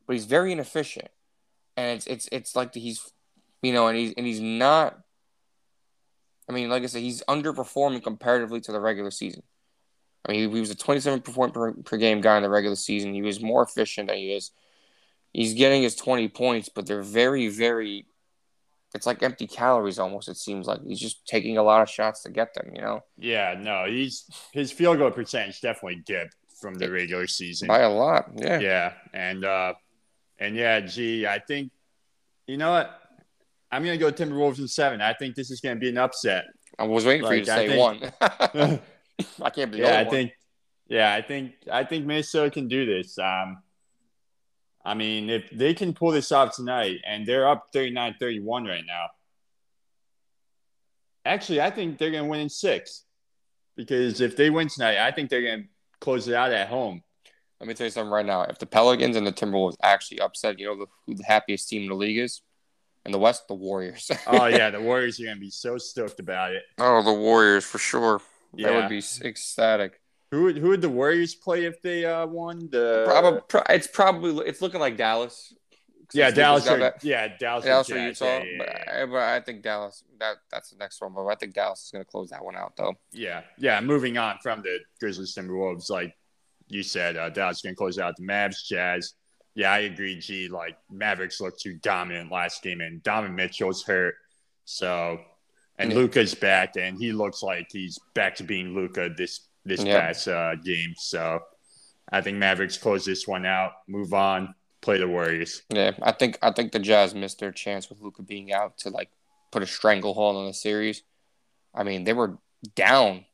Speaker 2: but he's very inefficient, and it's it's it's like he's, you know, and he's and he's not. I mean, like I said, he's underperforming comparatively to the regular season. I mean, he was a 27 point per, per game guy in the regular season. He was more efficient than he is. He's getting his 20 points, but they're very, very. It's like empty calories almost. It seems like he's just taking a lot of shots to get them. You know.
Speaker 1: yeah. No, he's his field goal percentage definitely dipped from the regular season.
Speaker 2: By a lot, yeah.
Speaker 1: Yeah, and uh, and yeah, gee, I think you know what. I'm gonna go Timberwolves in seven. I think this is gonna be an upset.
Speaker 2: I was waiting for you to
Speaker 1: I
Speaker 2: say
Speaker 1: think-
Speaker 2: one. I can't believe
Speaker 1: yeah, I
Speaker 2: one.
Speaker 1: think. Yeah, I think I think Minnesota can do this. Um, I mean, if they can pull this off tonight, and they're up 39-31 right now. Actually, I think they're gonna win in six, because if they win tonight, I think they're gonna close it out at home.
Speaker 2: Let me tell you something right now. If the Pelicans and the Timberwolves actually upset, you know the, who the happiest team in the league is? In the West, the Warriors.
Speaker 1: Oh yeah, the Warriors are gonna be so stoked about it.
Speaker 2: oh, the Warriors for sure. That
Speaker 1: Yeah.
Speaker 2: would be ecstatic.
Speaker 1: Who would who would the Warriors play if they uh, won the?
Speaker 2: Probably, pro- it's probably it's looking like Dallas.
Speaker 1: Yeah, Dallas. Or, yeah, Dallas. or
Speaker 2: Dallas or Utah,
Speaker 1: Yeah, yeah,
Speaker 2: but,
Speaker 1: yeah.
Speaker 2: I, but I think Dallas that that's the next one. But I think Dallas is going to close that one out though.
Speaker 1: yeah, yeah. Moving on from the Grizzlies Timberwolves, like you said, uh, Dallas is gonna close out the Mavs, Jazz. Yeah, I agree. G like Mavericks looked too dominant last game, and Donovan Mitchell's hurt, so and. Luka's back, and he looks like he's back to being Luka this this
Speaker 2: Yeah.
Speaker 1: past uh, game. So I think Mavericks close this one out, move on, play the Warriors.
Speaker 2: Yeah, I think I think the Jazz missed their chance with Luka being out to like put a stranglehold on the series. I mean, they were down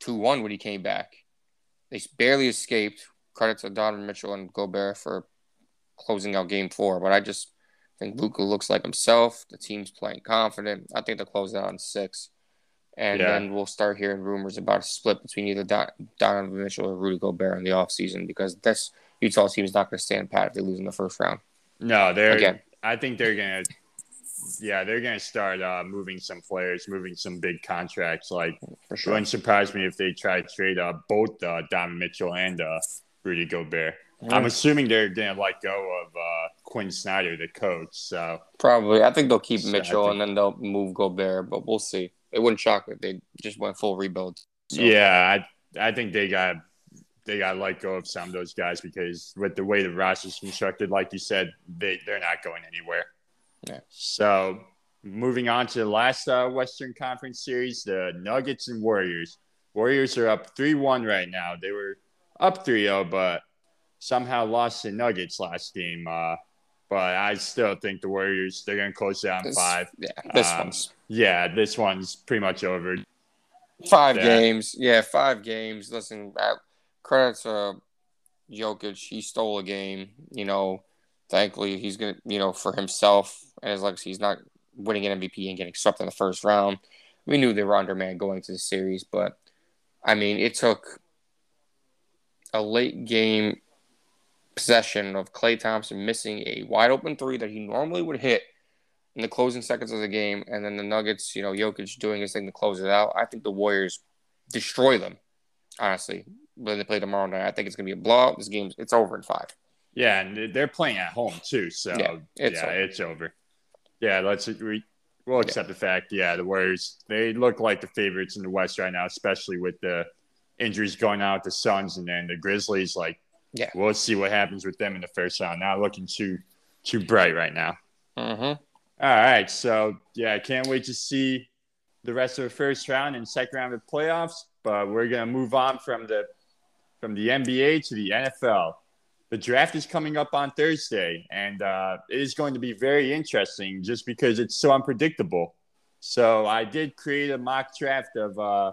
Speaker 2: two one when he came back. They barely escaped. Credit to Donovan Mitchell and Gobert for closing out Game Four, but I just think Luka looks like himself. The team's playing confident. I think they'll close it out in six, and
Speaker 1: Yeah.
Speaker 2: then we'll start hearing rumors about a split between either Don- Donovan Mitchell or Rudy Gobert in the offseason because this Utah team is not going to stand pat if they lose in the first round.
Speaker 1: No, they're.
Speaker 2: Again.
Speaker 1: I think they're gonna. Yeah, they're gonna start uh, moving some players, moving some big contracts. Like,
Speaker 2: For
Speaker 1: it wouldn't surprise me if they try to trade uh, both uh, Donovan Mitchell and uh, Rudy Gobert. I'm assuming they're gonna let go of uh, Quinn Snyder, the coach. So
Speaker 2: Probably. I think they'll keep Mitchell
Speaker 1: think-
Speaker 2: and then they'll move Gobert, but we'll see. It wouldn't shock me if they just went full rebuild.
Speaker 1: So. Yeah, I I think they got they got let go of some of those guys because with the way the roster is constructed, like you said, they they're not going anywhere.
Speaker 2: Yeah.
Speaker 1: So moving on to the last uh, Western Conference series, the Nuggets and Warriors. Warriors are up three one right now. They were up 3-0, but somehow lost the Nuggets last game. Uh, but I still think the Warriors they're going to close down
Speaker 2: This-
Speaker 1: five.
Speaker 2: Yeah, this
Speaker 1: Um,
Speaker 2: one's
Speaker 1: Yeah, this one's pretty much over.
Speaker 2: five
Speaker 1: yeah.
Speaker 2: games. Yeah, five games. Listen, uh, credit to Jokic. He stole a game. You know, thankfully he's gonna. You know, for himself and his legacy, he's not winning an MVP and getting swept in the first round. We knew they were undermanned going to the series, but I mean, it took a late game possession of Klay Thompson missing a wide open three that he normally would hit in the closing seconds of the game, and then the Nuggets, you know, Jokic doing his thing to close it out. I think the Warriors destroy them, honestly, when they play tomorrow night. I think it's gonna be a blowout. This game's it's over in five.
Speaker 1: Yeah, and they're playing at home too, so
Speaker 2: Yeah,
Speaker 1: yeah,
Speaker 2: it's
Speaker 1: it's,
Speaker 2: over.
Speaker 1: it's over. Yeah, let's we, we'll accept the fact. Yeah, the Warriors they look like the favorites in the West right now, especially with the injuries going on with the Suns and then the Grizzlies. Like,
Speaker 2: Yeah.
Speaker 1: we'll see what happens with them in the first round. Not looking too too bright right now.
Speaker 2: Mm-hmm.
Speaker 1: All right, so yeah, I can't wait to see the rest of the first round and second round of the playoffs. But we're gonna move on from the from the NBA to the NFL. The draft is coming up on Thursday, and uh, it is going to be very interesting just because it's so unpredictable. So I did create a mock draft of uh,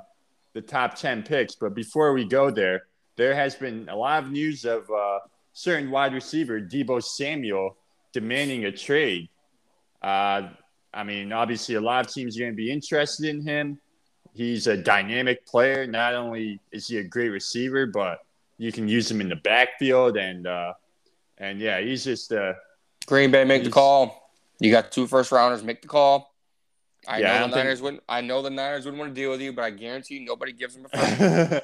Speaker 1: the top ten picks, but before we go there, there has been a lot of news of uh, certain wide receiver Deebo Samuel demanding a trade. Uh, I mean, obviously, a lot of teams are going to be interested in him. He's a dynamic player. Not only is he a great receiver, but you can use him in the backfield, and uh, and yeah, he's just uh,
Speaker 2: Green Bay, make the call. You got two first rounders. Make the call. I
Speaker 1: Yeah,
Speaker 2: know
Speaker 1: don't
Speaker 2: the
Speaker 1: think-
Speaker 2: Niners wouldn't. I know the Niners wouldn't want to deal with you, but I guarantee you, nobody gives them a first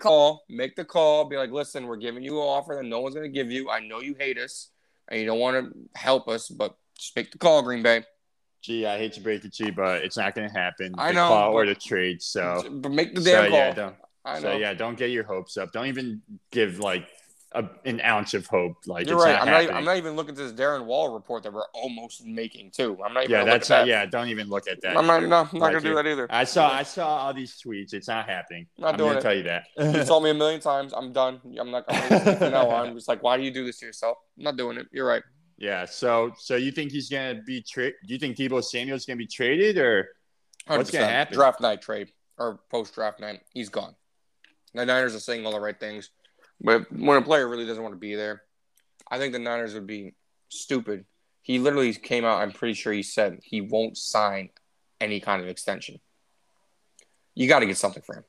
Speaker 2: call. Make the call. Be like, listen, we're giving you an offer that no one's going to give you. I know you hate us and you don't want to help us, but just make the call, Green Bay.
Speaker 1: Gee, I hate to break it to you, but it's not going to happen.
Speaker 2: I know,
Speaker 1: call or the trade. So,
Speaker 2: but make the
Speaker 1: so
Speaker 2: damn
Speaker 1: yeah, don't. So yeah, don't get your hopes up. Don't even give like a, an ounce of hope. Like
Speaker 2: You're
Speaker 1: it's
Speaker 2: right.
Speaker 1: not
Speaker 2: I'm not,
Speaker 1: happening.
Speaker 2: I'm not even looking at this Darren Wall report that we're almost making too. I'm not even.
Speaker 1: yeah, that's
Speaker 2: at
Speaker 1: not.
Speaker 2: that.
Speaker 1: Yeah, don't even look at that.
Speaker 2: I'm not. No, I'm not
Speaker 1: Like
Speaker 2: gonna do
Speaker 1: it.
Speaker 2: that either.
Speaker 1: I saw. I saw all these tweets. It's not happening.
Speaker 2: Not
Speaker 1: I'm
Speaker 2: doing
Speaker 1: gonna
Speaker 2: it.
Speaker 1: tell you that.
Speaker 2: You told me a million times. I'm done. I'm not. I'm from now on, it's like, why do you do this to yourself? I'm not doing it. You're right.
Speaker 1: yeah. So, so you think he's gonna be tra- Do you think Deebo Samuel's gonna be traded, or
Speaker 2: 100%.
Speaker 1: What's gonna happen?
Speaker 2: Draft night trade or post draft night. He's gone. The Niners are saying all the right things, but when a player really doesn't want to be there, I think the Niners would be stupid. He literally came out. I'm pretty sure he said he won't sign any kind of extension. You got to get something for him.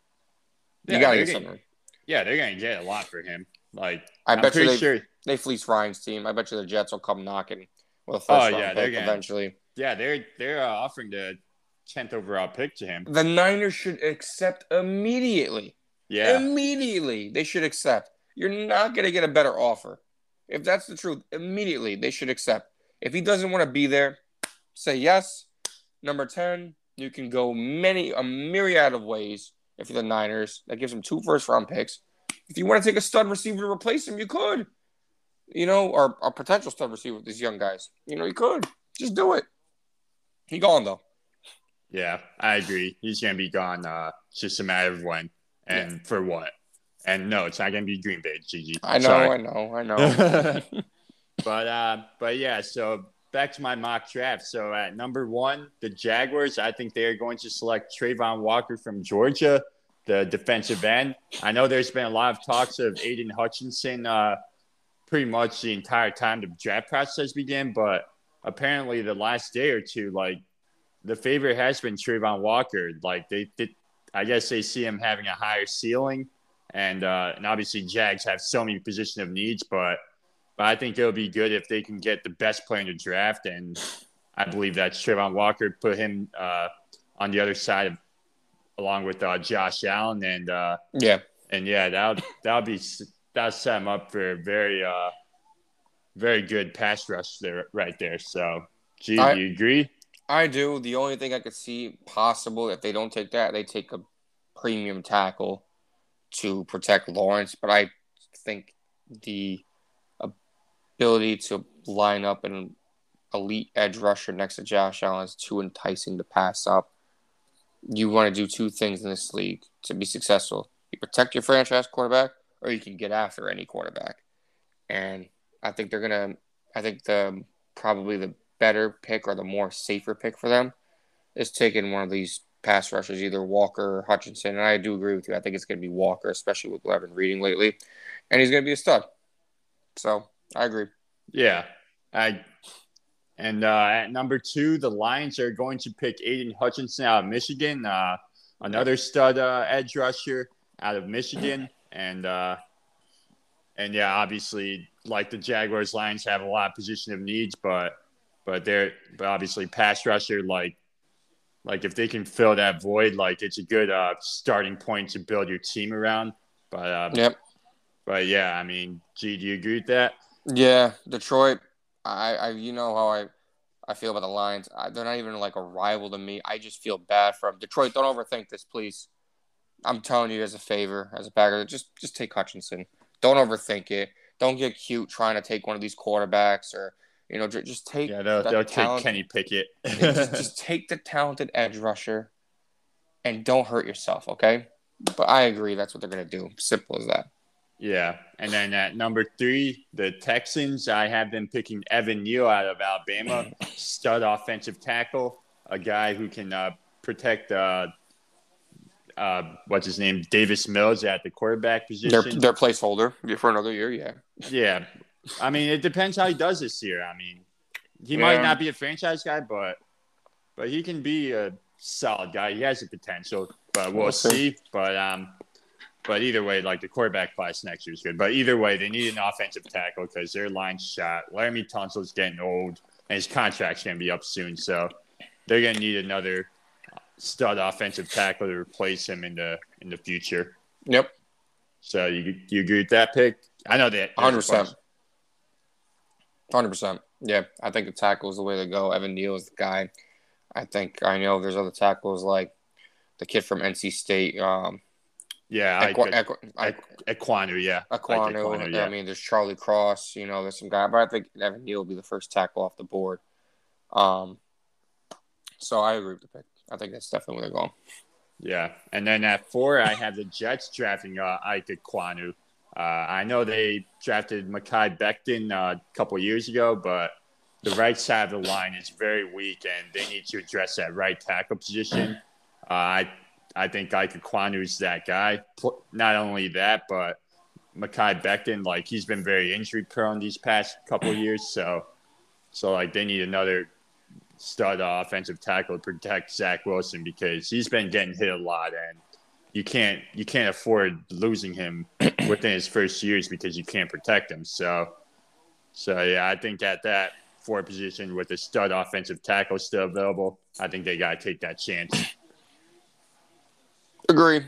Speaker 2: You
Speaker 1: Yeah,
Speaker 2: got to get
Speaker 1: gonna-
Speaker 2: something.
Speaker 1: yeah, they're gonna get a lot for him. Like
Speaker 2: I
Speaker 1: I'm
Speaker 2: bet you they
Speaker 1: sure.
Speaker 2: they fleece Ryan's team. I bet you the Jets will come knocking with a first
Speaker 1: Oh,
Speaker 2: round
Speaker 1: yeah, they're gonna-
Speaker 2: eventually.
Speaker 1: Yeah, they're they're uh, offering the tenth overall pick to him.
Speaker 2: The Niners should accept immediately.
Speaker 1: Yeah,
Speaker 2: Immediately, they should accept. You're not going to get a better offer. If that's the truth, immediately they should accept. If he doesn't want to be there, say yes. Number 10, you can go many, a myriad of ways if you're the Niners. That gives him two first round picks. If you want to take a stud receiver to replace him, you could. You know, or a potential stud receiver with these young guys. You know, you could. Just do it. He gone, though.
Speaker 1: yeah, I agree. He's gonna be gone. Uh, it's just a matter of when and for what. And no, it's not gonna be Green Bay, Gigi.
Speaker 2: I know,
Speaker 1: Sorry.
Speaker 2: I know, I know.
Speaker 1: but uh, but yeah, so back to my mock draft. So at number one, the Jaguars. I think they are going to select Travon Walker from Georgia, the defensive end. I know there's been a lot of talks of Aidan Hutchinson uh, pretty much the entire time the draft process began, but apparently the last day or two, like the favorite has been Travon Walker. Like they did, I guess they see him having a higher ceiling. And, uh, and obviously Jags have so many position of needs, but but I think it'll be good if they can get the best player in the draft, and I believe that's Travon Walker. Put him uh, on the other side, of, along with uh, Josh Allen, and uh,
Speaker 2: yeah.
Speaker 1: and yeah, that'll that'll be that'll set him up for a very uh, very good pass rush there right there. So, gee, do you agree?
Speaker 2: I do. The only thing I could see possible if they don't take that, they take a premium tackle to protect Lawrence. But I think the ability to line up an elite edge rusher next to Josh Allen is too enticing to pass up. You want to do two things in this league to be successful. You protect your franchise quarterback, or you can get after any quarterback. And I think they're gonna. I think the probably the better pick or the more safer pick for them is taking one of these pass rushers, either Walker or Hutchinson. And I do agree with you. I think it's going to be Walker, especially with what I've been reading lately. And he's going to be a stud. So I agree.
Speaker 1: Yeah. I and uh, at number two, the Lions are going to pick Aidan Hutchinson out of Michigan, uh, another stud uh, edge rusher out of Michigan, and uh, and yeah, obviously, like the Jaguars, Lions have a lot of position of needs, but but they're but obviously pass rusher like like if they can fill that void, like it's a good uh, starting point to build your team around. But uh,
Speaker 2: yep.
Speaker 1: But yeah, I mean, G, do you agree with that?
Speaker 2: Yeah, Detroit. I, I you know how I I feel about the Lions. I, they're not even like a rival to me. I just feel bad for them. Detroit, don't overthink this, please. I'm telling you as a favor, as a backer, just just take Hutchinson. Don't overthink it. Don't get cute trying to take one of these quarterbacks or you know, just take
Speaker 1: yeah, they'll, they'll take Kenny Pickett.
Speaker 2: just, just take the talented edge rusher, and don't hurt yourself. Okay, but I agree that's what they're gonna do. Simple as that.
Speaker 1: Yeah, and then at number three, the Texans. I have them picking Evan Neal out of Alabama, stud offensive tackle, a guy who can uh, protect. Uh, uh, what's his name? Davis Mills at the quarterback position.
Speaker 2: Their, their placeholder for another year. Yeah.
Speaker 1: Yeah, I mean, it depends how he does this year. I mean, he yeah. might not be a franchise guy, but but he can be a solid guy. He has the potential, but we'll, see. But um, but either way, like the quarterback class next year is good. But either way, they need an offensive tackle because their line's shot. Laremy Tunsil's getting old, and his contract's gonna be up soon. So they're gonna need another stud offensive tackle to replace him in the in the future.
Speaker 2: Yep.
Speaker 1: So you you agree with that pick? I know that.
Speaker 2: Hundred percent. Hundred percent. Yeah, I think the tackle is the way to go. Evan Neal is the guy. I think I know there's other tackles like the kid from NC State. Um,
Speaker 1: yeah, Equ- I, I, Ekwonu, yeah,
Speaker 2: Ekwonu. Like yeah. I mean, there's Charlie Cross. You know, there's some guy, but I think Evan Neal will be the first tackle off the board. Um, so I agree with the pick. I think that's definitely where they're going.
Speaker 1: Yeah, and then at four, I have the Jets drafting uh, Ike Ekwonu. Uh, I know they drafted Mekhi Becton uh, a couple years ago, but the right side of the line is very weak, and they need to address that right tackle position. Uh, I I think Ike Ekwonu is that guy. Not only that, but Mekhi Becton, like he's been very injury prone these past couple years, so so like they need another stud offensive tackle to protect Zach Wilson because he's been getting hit a lot and you can't you can't afford losing him within his first years because you can't protect him. So, so yeah, I think at that four position with the stud offensive tackle still available, I think they got to take that chance.
Speaker 2: Agree,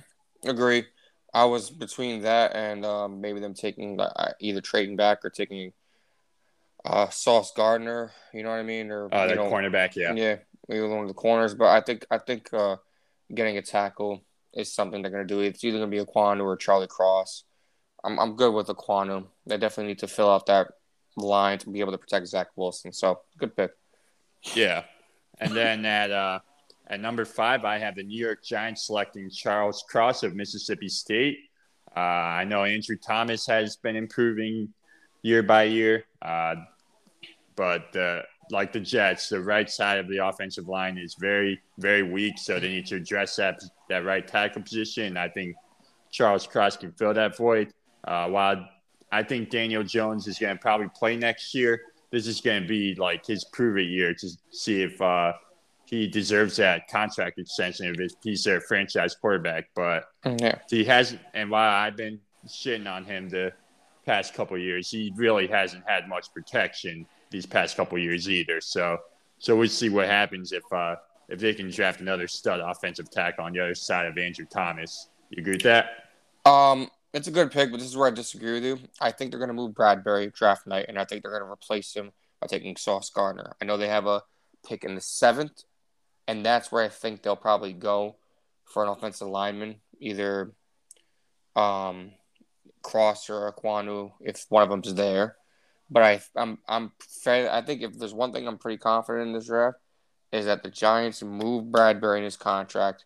Speaker 2: agree. I was between that and um, maybe them taking uh, either trading back or taking uh, Sauce Gardner. You know what I mean? Or
Speaker 1: uh,
Speaker 2: the
Speaker 1: know, cornerback, yeah,
Speaker 2: yeah, maybe one of the corners. But I think I think uh, getting a tackle is something they're going to do. It's either going to be Ekwonu or a Charlie Cross. I'm, I'm good with Ekwonu. They definitely need to fill out that line to be able to protect Zach Wilson. So good pick.
Speaker 1: Yeah. And then at uh, at number five, I have the New York Giants selecting Charles Cross of Mississippi State. Uh, I know Andrew Thomas has been improving year by year, uh, but uh, like the Jets, the right side of the offensive line is very, very weak. So they need to address that that right tackle position. I think Charles Cross can fill that void. Uh, while I think Daniel Jones is going to probably play next year, this is going to be like his prove it year to see if uh, he deserves that contract extension if he's their franchise quarterback. But
Speaker 2: yeah.
Speaker 1: he hasn't. And while I've been shitting on him the past couple years, he really hasn't had much protection these past couple years either. So so we'll see what happens if uh, if they can draft another stud offensive tackle on the other side of Andrew Thomas. You agree with that?
Speaker 2: Um, it's a good pick, but this is where I disagree with you. I think they're going to move Bradberry draft night, and I think they're going to replace him by taking Sauce Gardner. I know they have a pick in the seventh and that's where I think they'll probably go for an offensive lineman, either um, Cross or Ekwonu, if one of them's there. But I, I'm, I'm fair. I think if there's one thing I'm pretty confident in this draft is that the Giants move Bradberry in his contract,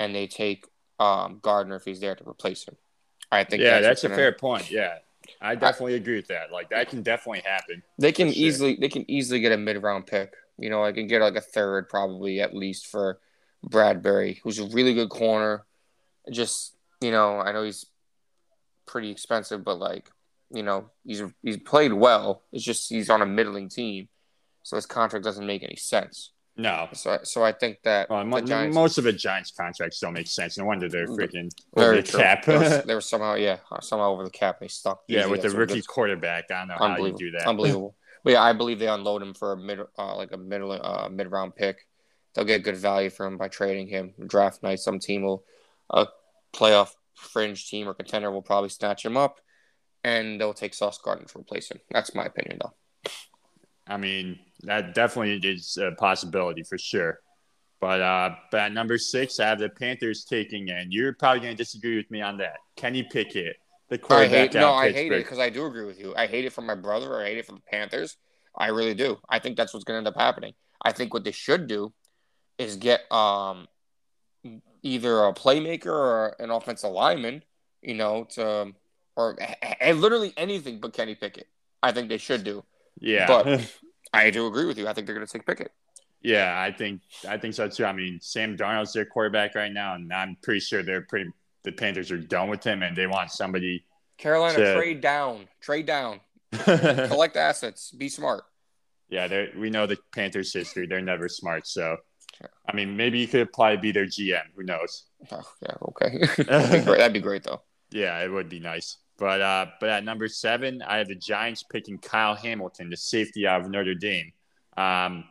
Speaker 2: and they take um, Gardner if he's there to replace him. I think.
Speaker 1: Yeah,
Speaker 2: that's,
Speaker 1: that's, a
Speaker 2: gonna,
Speaker 1: fair point. Yeah, I definitely I, agree with that. Like that can definitely happen.
Speaker 2: They can easily, they can easily get a mid round pick. You know, I can get like a third probably at least for Bradberry, who's a really good corner. Just you know, I know he's pretty expensive, but like you know, he's he's played well. It's just he's on a middling team, so his contract doesn't make any sense.
Speaker 1: No.
Speaker 2: So, so I think that
Speaker 1: well, mo-
Speaker 2: Giants,
Speaker 1: most of the Giants' contracts don't make sense. No wonder they're freaking over the cap.
Speaker 2: they, were, they were somehow, yeah, somehow over the cap. They stuck.
Speaker 1: yeah, with the rookie quarterback, I don't know how you do that.
Speaker 2: Unbelievable. but yeah, I believe they unload him for a mid, uh, like a middle, uh, mid round pick. They'll get good value for him by trading him. Draft night, some team will, a playoff fringe team or contender will probably snatch him up, and they'll take Sauce Gardner to replace him. That's my opinion, though.
Speaker 1: I mean, that definitely is a possibility for sure. But uh, but at number six, I have the Panthers taking, and you're probably going to disagree with me on that. Kenny Pickett, the quarterback.
Speaker 2: I hate, no, I hate it because I do agree with you. I hate it for my brother. I hate it for the Panthers. I really do. I think that's what's going to end up happening. I think what they should do is get um either a playmaker or an offensive lineman, you know, to or and literally anything but Kenny Pickett. I think they should do.
Speaker 1: Yeah,
Speaker 2: but I do agree with you. I think they're going to take Pickett.
Speaker 1: Yeah, I think I think so too. I mean, Sam Darnold's their quarterback right now, and I'm pretty sure they're pretty. The Panthers are done with him, and they want somebody.
Speaker 2: Carolina,
Speaker 1: to,
Speaker 2: trade down, trade down, collect assets, be smart.
Speaker 1: Yeah, we know the Panthers' history. They're never smart. So, I mean, maybe you could probably be their GM. Who knows?
Speaker 2: Oh, yeah, okay. That'd, be great. That'd be great, though.
Speaker 1: Yeah, it would be nice. But uh, but at number seven, I have the Giants picking Kyle Hamilton, the safety out of Notre Dame. Um,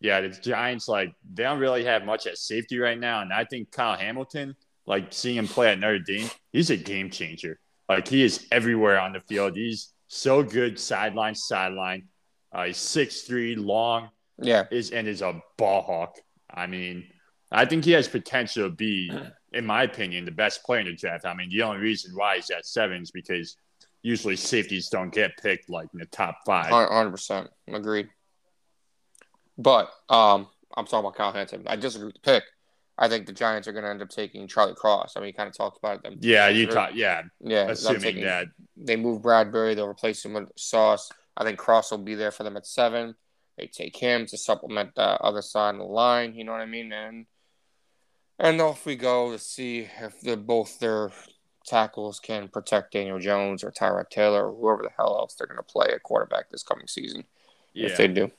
Speaker 1: yeah, the Giants like they don't really have much at safety right now, and I think Kyle Hamilton, like seeing him play at Notre Dame, he's a game changer. Like he is everywhere on the field. He's so good sideline sideline. Uh, he's six three, long.
Speaker 2: Yeah,
Speaker 1: is and is a ball hawk. I mean, I think he has potential to be in my opinion, the best player in the draft. I mean, the only reason why he's at seven is because usually safeties don't get picked like in the top five.
Speaker 2: Hundred percent agreed. But um, I'm talking about Kyle Hamilton. I disagree with the pick. I think the Giants are going to end up taking Charlie Cross. I mean, he kind of talked about them.
Speaker 1: Yeah, you talk. Yeah,
Speaker 2: yeah.
Speaker 1: Assuming
Speaker 2: taking,
Speaker 1: that
Speaker 2: they move Bradberry, they'll replace him with Sauce. I think Cross will be there for them at seven. They take him to supplement the other side of the line. You know what I mean? And and off we go to see if the, both their tackles can protect Daniel Jones or Tyrod Taylor or whoever the hell else they're going to play at quarterback this coming season. Yeah. If they do.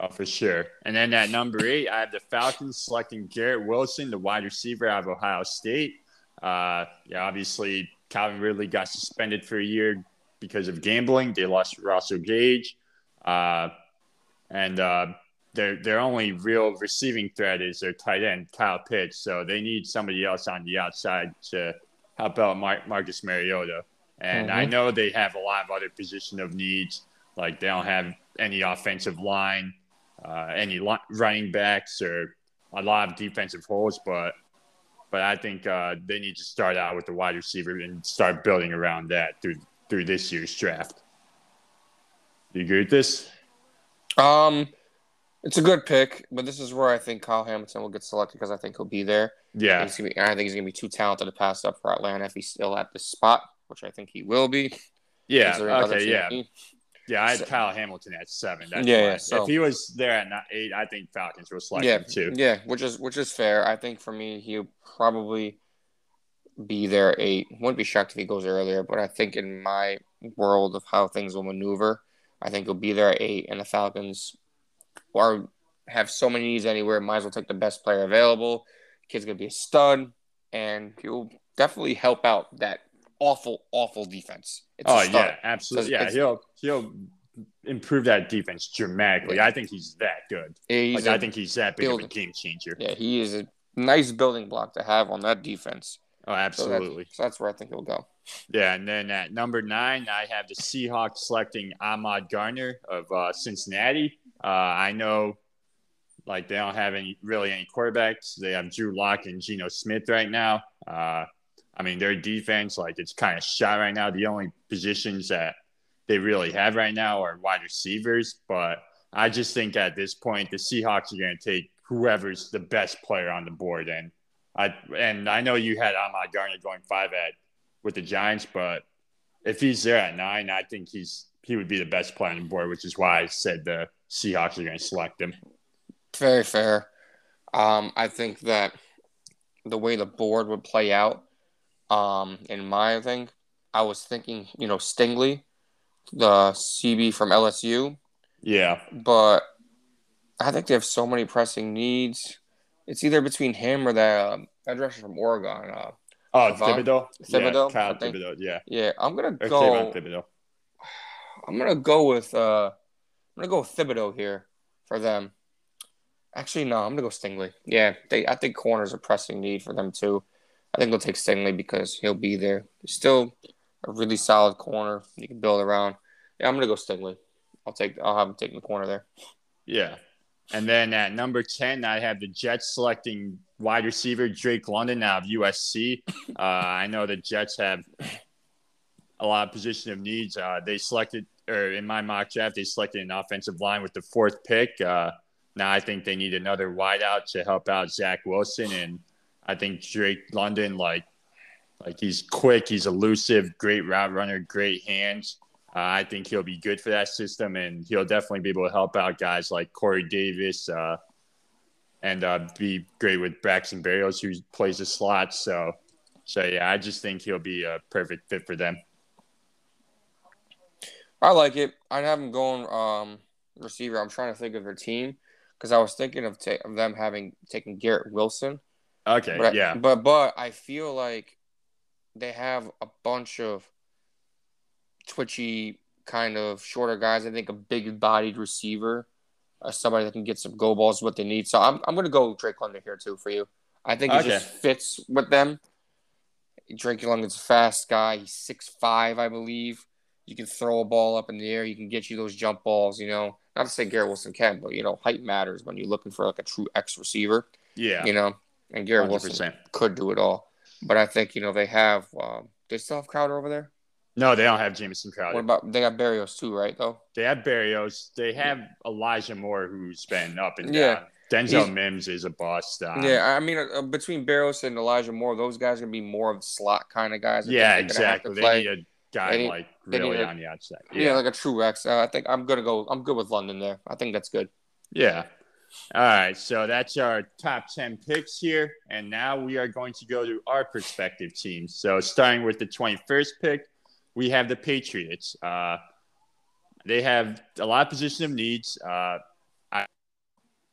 Speaker 1: Oh, for sure. And then at number eight, I have the Falcons selecting Garrett Wilson, the wide receiver out of Ohio State. Uh, yeah, obviously, Calvin Ridley got suspended for a year because of gambling. They lost Russell Gage. Uh, and uh, their their only real receiving threat is their tight end Kyle Pitts. So they need somebody else on the outside to help out Mar- Marcus Mariota. And mm-hmm. I know they have a lot of other position of needs, like they don't have any offensive line, uh, any running backs, or a lot of defensive holes. But but I think uh, they need to start out with the wide receiver and start building around that through through this year's draft. Do you agree with this?
Speaker 2: Um, it's a good pick, but this is where I think Kyle Hamilton will get selected because I think he'll be there.
Speaker 1: Yeah,
Speaker 2: be, I think he's gonna be too talented to pass up for Atlanta if he's still at this spot, which I think he will be.
Speaker 1: Yeah. Okay. Yeah. Yeah, I had so, Kyle Hamilton at seven. That's
Speaker 2: yeah, yeah so,
Speaker 1: if he was there at eight, I think Falcons will select
Speaker 2: yeah,
Speaker 1: him too.
Speaker 2: Yeah, which is which is fair. I think for me, he'll probably be there eight. Wouldn't be shocked if he goes earlier, but I think in my world of how things will maneuver, I think he'll be there at eight, and the Falcons or have so many needs anywhere, might as well take the best player available. Kid's gonna be a stud, and he'll definitely help out that awful, awful defense.
Speaker 1: It's oh yeah, absolutely. So yeah, he'll he'll improve that defense dramatically. Yeah. I think he's that good. He's like, I think he's that big building. of a game changer.
Speaker 2: Yeah, he is a nice building block to have on that defense.
Speaker 1: Oh, absolutely.
Speaker 2: So that's, so that's where I think he'll go.
Speaker 1: Yeah, and then at number nine, I have the Seahawks selecting Ahmad Gardner of uh, Cincinnati. Uh, I know like they don't have any really any quarterbacks. They have Drew Lock and Geno Smith right now. Uh, I mean, their defense, like it's kind of shot right now. The only positions that they really have right now are wide receivers. But I just think at this point, the Seahawks are going to take whoever's the best player on the board. And I and I know you had Ahmad Gardner going five at with the Giants, but if he's there at nine, I think he's he would be the best player on the board, which is why I said the Seahawks are going to select him.
Speaker 2: Very fair. Um, I think that the way the board would play out, um, in my thing, I was thinking, you know, Stingley, the CB from LSU.
Speaker 1: Yeah.
Speaker 2: But I think they have so many pressing needs. It's either between him or that uh, rusher from Oregon. Uh,
Speaker 1: oh, Thibodeaux.
Speaker 2: Thibodeaux.
Speaker 1: Yeah, Kyle Thibodeaux. Yeah.
Speaker 2: Yeah, I'm gonna go. I'm gonna go with. Uh, I'm gonna go with Thibodeaux here for them. Actually, no, I'm gonna go Stingley. Yeah, they. I think corners a pressing need for them too. I think they'll take Stingley because he'll be there. Still a really solid corner you can build around. Yeah, I'm gonna go Stingley. I'll take. I'll have him taking the corner there.
Speaker 1: Yeah, and then at number ten, I have the Jets selecting wide receiver Drake London out of USC. Uh, I know the Jets have a lot of position of needs. Uh, they selected, or in my mock draft, they selected an offensive line with the fourth pick. Uh, now I think they need another wideout to help out Zach Wilson, and I think Drake London, like, like he's quick, he's elusive, great route runner, great hands. Uh, I think he'll be good for that system, and he'll definitely be able to help out guys like Corey Davis, uh, and uh, be great with Braxton Berrios, who plays the slot. So, so yeah, I just think he'll be a perfect fit for them.
Speaker 2: I like it. I'd have him going um, receiver. I'm trying to think of their team because I was thinking of, ta- of them having taken Garrett Wilson.
Speaker 1: Okay,
Speaker 2: but
Speaker 1: yeah,
Speaker 2: but but I feel like they have a bunch of twitchy kind of shorter guys. I think a big bodied receiver, uh, somebody that can get some go balls, what they need. So I'm I'm gonna go Drake London here too for you. I think it okay. just fits with them. Drake London's a fast guy. He's six five, I believe. You can throw a ball up in the air. He can get you those jump balls. You know, not to say Garrett Wilson can, but you know, height matters when you're looking for like a true X receiver.
Speaker 1: Yeah.
Speaker 2: You know, and Garrett 100%. Wilson could do it all. But I think you know they have. Um, they still have Crowder over there.
Speaker 1: No, they don't have Jamison Crowder.
Speaker 2: What about they got Berrios too, right? Though
Speaker 1: they have Berrios. They have Elijah Moore, who's been up and yeah. down. Denzel He's, Mims is a bust.
Speaker 2: Um, yeah, I mean, uh, between Berrios and Elijah Moore, those guys are gonna be more of slot kind of guys.
Speaker 1: Yeah, exactly. They need a guy need, like really a, on the outside.
Speaker 2: Yeah. yeah. like a true Rex. Uh, I think I'm gonna go. I'm good with London there. I think that's good.
Speaker 1: Yeah. All right, so that's our top 10 picks here. And now we are going to go to our perspective teams. So, starting with the 21st pick, we have the Patriots. Uh, they have a lot of position of needs. Uh, I,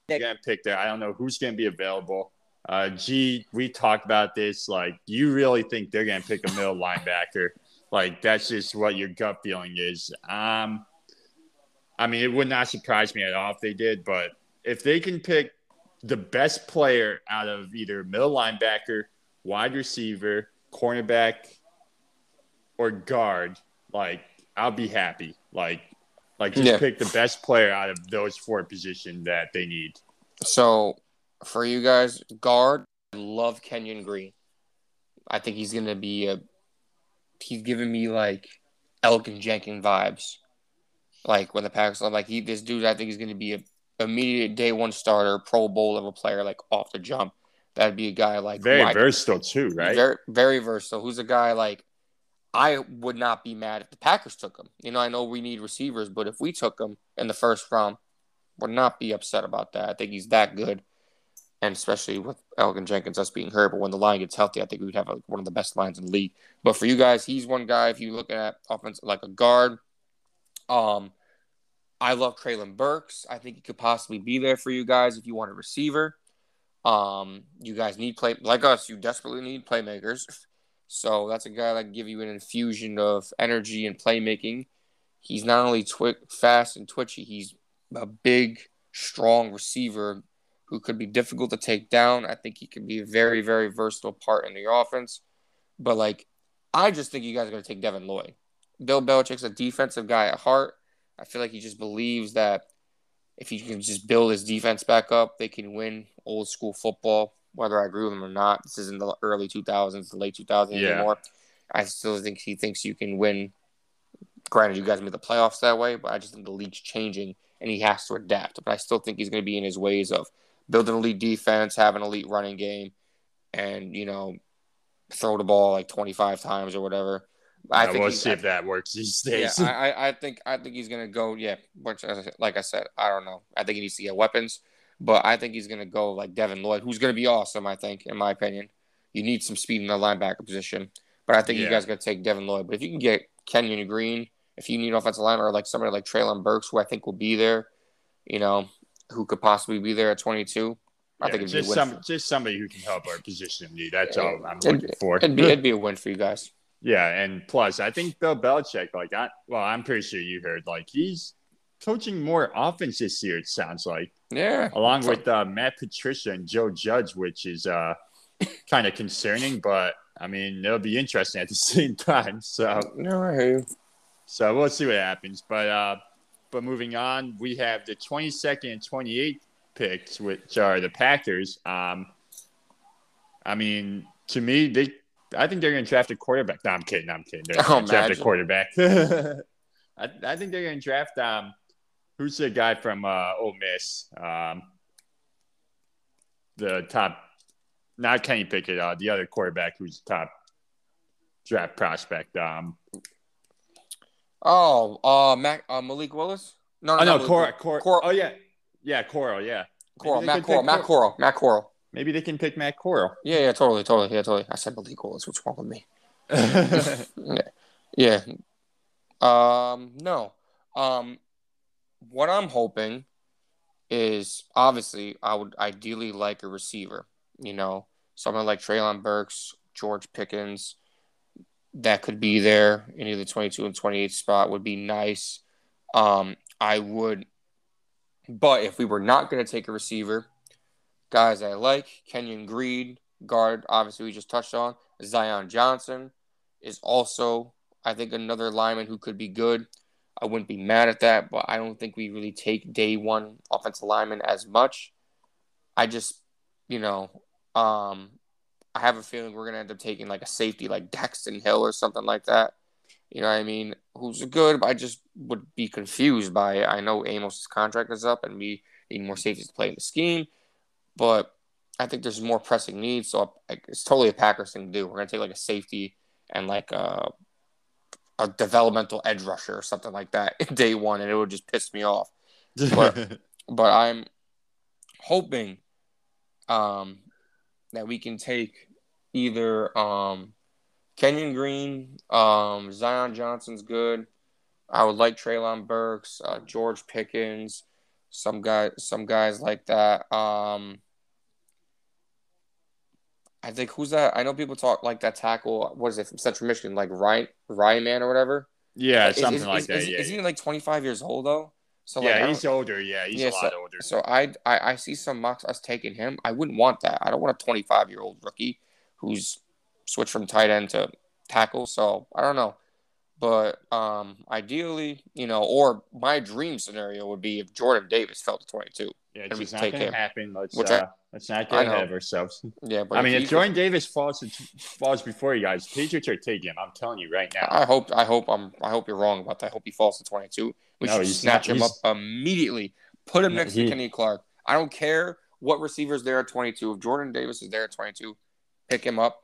Speaker 1: am going to pick there. I don't know who's going to be available. Uh, G, we talked about this. Like, you really think they're going to pick a middle linebacker? Like, that's just what your gut feeling is. Um, I mean, it would not surprise me at all if they did, but if they can pick the best player out of either middle linebacker, wide receiver, cornerback, or guard, like I'll be happy. Like, like just yeah. pick the best player out of those four positions that they need.
Speaker 2: So, for you guys, guard, I love Kenyon Green. I think he's gonna be a. He's giving me like Elgton Jenkins vibes. Like when the Packers, like he, this dude, I think he's gonna be a immediate day one starter, Pro Bowl level player, like off the jump. That'd be a guy like
Speaker 1: very versatile too, right?
Speaker 2: Very, very versatile. Who's a guy like I would not be mad if the Packers took him. You know, I know we need receivers, but if we took him in the first round, would not be upset about that. I think he's that good, and especially with Elgton Jenkins us being hurt. But when the line gets healthy, I think we'd have like one of the best lines in the league. But for you guys, he's one guy. If you look at offense like a guard, um, I love Treylon Burks. I think he could possibly be there for you guys if you want a receiver. Um, you guys need play like us. You desperately need playmakers. So that's a guy that can give you an infusion of energy and playmaking. He's not only twi- fast and twitchy. He's a big, strong receiver who could be difficult to take down. I think he could be a very, very versatile part in the offense. But like, I just think you guys are going to take Devin Lloyd. Bill Belichick's a defensive guy at heart. I feel like he just believes that if he can just build his defense back up, they can win old school football. Whether I agree with him or not, this isn't the early 2000s, the late 2000s
Speaker 1: Yeah.
Speaker 2: anymore. I still think he thinks you can win. Granted, you guys made the playoffs that way, but I just think the league's changing and he has to adapt. But I still think he's going to be in his ways of building elite defense, have an elite running game, and you know, throw the ball like 25 times or whatever. I
Speaker 1: Uh,
Speaker 2: think
Speaker 1: we'll
Speaker 2: he's-
Speaker 1: see if that works these days.
Speaker 2: I, I- I think I think he's gonna go. Yeah, which like I said, I don't know. I think he needs to get weapons, but I think he's gonna go like Devin Lloyd, who's gonna be awesome. I think, in my opinion, you need some speed in the linebacker position, but I think you
Speaker 1: Yeah.
Speaker 2: guys gotta take Devin Lloyd. But if you can get Kenyon Green, if you need offensive line or like somebody like Treylon Burks, who I think will be there, you know, who could possibly be there at 22, I
Speaker 1: Yeah,
Speaker 2: think it'd be a
Speaker 1: just
Speaker 2: win.
Speaker 1: some, just somebody who can help our position of need. That's
Speaker 2: Yeah,
Speaker 1: all I'm
Speaker 2: it'd-
Speaker 1: looking for.
Speaker 2: it'd be it'd be a win for you guys.
Speaker 1: Yeah, and plus, I think Bill Belichick, like, I, well, I'm pretty sure you heard, like, he's coaching more offense this year. It sounds like,
Speaker 2: Yeah,
Speaker 1: along with uh, Matt Patricia and Joe Judge, which is uh, kind of concerning, but I mean, it'll be interesting at the same time. So,
Speaker 2: no, I hear you.
Speaker 1: so we'll see what happens. But, uh, but moving on, we have the 22nd and 28th picks, which are the Packers. Um, I mean, to me, they I think they're going to draft a quarterback. No, I'm kidding. I'm kidding. They're
Speaker 2: Oh,
Speaker 1: going to draft a quarterback. I, I think they're going to draft um, who's the guy from uh, Ole Miss? Um, the top, not Kenny Pickett. Uh, the other quarterback who's the top draft prospect. Um,
Speaker 2: Oh, uh, Mac, uh, Malik Willis? No,
Speaker 1: oh no,
Speaker 2: not
Speaker 1: Cor,
Speaker 2: Malik-
Speaker 1: Cor,
Speaker 2: Cor-
Speaker 1: Oh yeah, yeah, Corral. Yeah, Corral,
Speaker 2: Matt
Speaker 1: Corral,
Speaker 2: Matt
Speaker 1: Cor-
Speaker 2: Corral, Matt Corral.
Speaker 1: maybe they can pick Matt Corral.
Speaker 2: Yeah, yeah, totally, totally, yeah, totally. I said Malik Willis. What's wrong with me? Yeah. Um, no. Um, what I'm hoping is obviously I would ideally like a receiver. You know, someone like Treylon Burks, George Pickens, that could be there in either 22 and 28 spot would be nice. Um, I would, but if we were not going to take a receiver, guys I like Kenyon Green, guard, obviously we just touched on. Zion Johnson is also, I think, another lineman who could be good. I wouldn't be mad at that, but I don't think we really take day one offensive lineman as much. I just, you know, um, I have a feeling we're gonna end up taking like a safety like Daxton Hill or something like that. You know what I mean? Who's good, but I just would be confused by it. I know Amos's contract is up and we need more safeties to play in the scheme, but I think there's more pressing needs. So like, it's totally a Packers thing to do. We're gonna take like a safety and like a, a developmental edge rusher or something like that in day one, and it would just piss me off. But- But I'm hoping um, that we can take either um, Kenyon Green, um, Zion Johnson's good. I would like Treylon Burks, uh, George Pickens, some guy, some guys like that. Um, I think who's that? I know people talk like that tackle. What is it from Central Michigan? Like Ryan Ryan Man or whatever.
Speaker 1: yeah,
Speaker 2: Is-
Speaker 1: something
Speaker 2: is,
Speaker 1: like
Speaker 2: is,
Speaker 1: that.
Speaker 2: Is,
Speaker 1: yeah,
Speaker 2: is
Speaker 1: yeah.
Speaker 2: he like 25 years old though? So like,
Speaker 1: yeah, he's older. Yeah, he's
Speaker 2: Yeah,
Speaker 1: a lot older.
Speaker 2: so I, I I see some mocks us taking him. I wouldn't want that. I don't want a 25 year old rookie who's switched from tight end to tackle. So I don't know, but um, ideally, you know, or my dream scenario would be if Jordan Davis fell to 22.
Speaker 1: yeah, it's just not going to happen. Let's
Speaker 2: Which
Speaker 1: uh,
Speaker 2: I-
Speaker 1: let's not get ahead of ourselves.
Speaker 2: Yeah, but
Speaker 1: I mean, if Jordan Davis falls falls before you guys, Patriots are taking him. I'm telling you right now.
Speaker 2: I hope I hope I'm I hope you're wrong about that. I hope he falls to 22. We
Speaker 1: No,
Speaker 2: should snatch
Speaker 1: not-
Speaker 2: him up immediately. Put him next
Speaker 1: he-
Speaker 2: to Kenny Clark. I don't care what receiver's there at 22. If Jordan Davis is there at 22, pick him up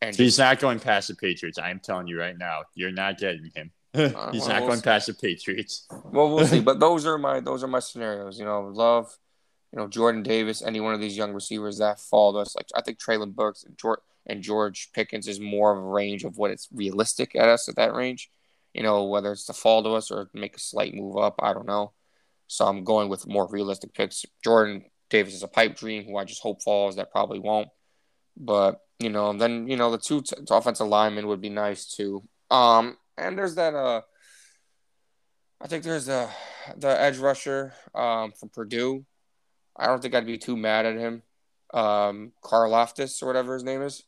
Speaker 2: and
Speaker 1: He's not going past the Patriots. I'm telling you right now. You're not getting him. Uh, he's
Speaker 2: well,
Speaker 1: not
Speaker 2: we'll
Speaker 1: going
Speaker 2: see.
Speaker 1: past the Patriots.
Speaker 2: Well, we'll see. But those are my those are my scenarios. You know, love, you know, Jordan Davis, any one of these young receivers that fall to us. Like I think Treylon Burks and George and George Pickens is more of a range of what it's realistic at us at that range. You know, whether it's to fall to us or make a slight move up, I don't know. So I'm going with more realistic picks. Jordan Davis is a pipe dream who I just hope falls. That probably won't. But you know, then you know the two t- offensive linemen would be nice too. Um, and there's that uh, I think there's the the edge rusher um from Purdue. I don't think I'd be too mad at him. Um, Carl Loftus or whatever his name is.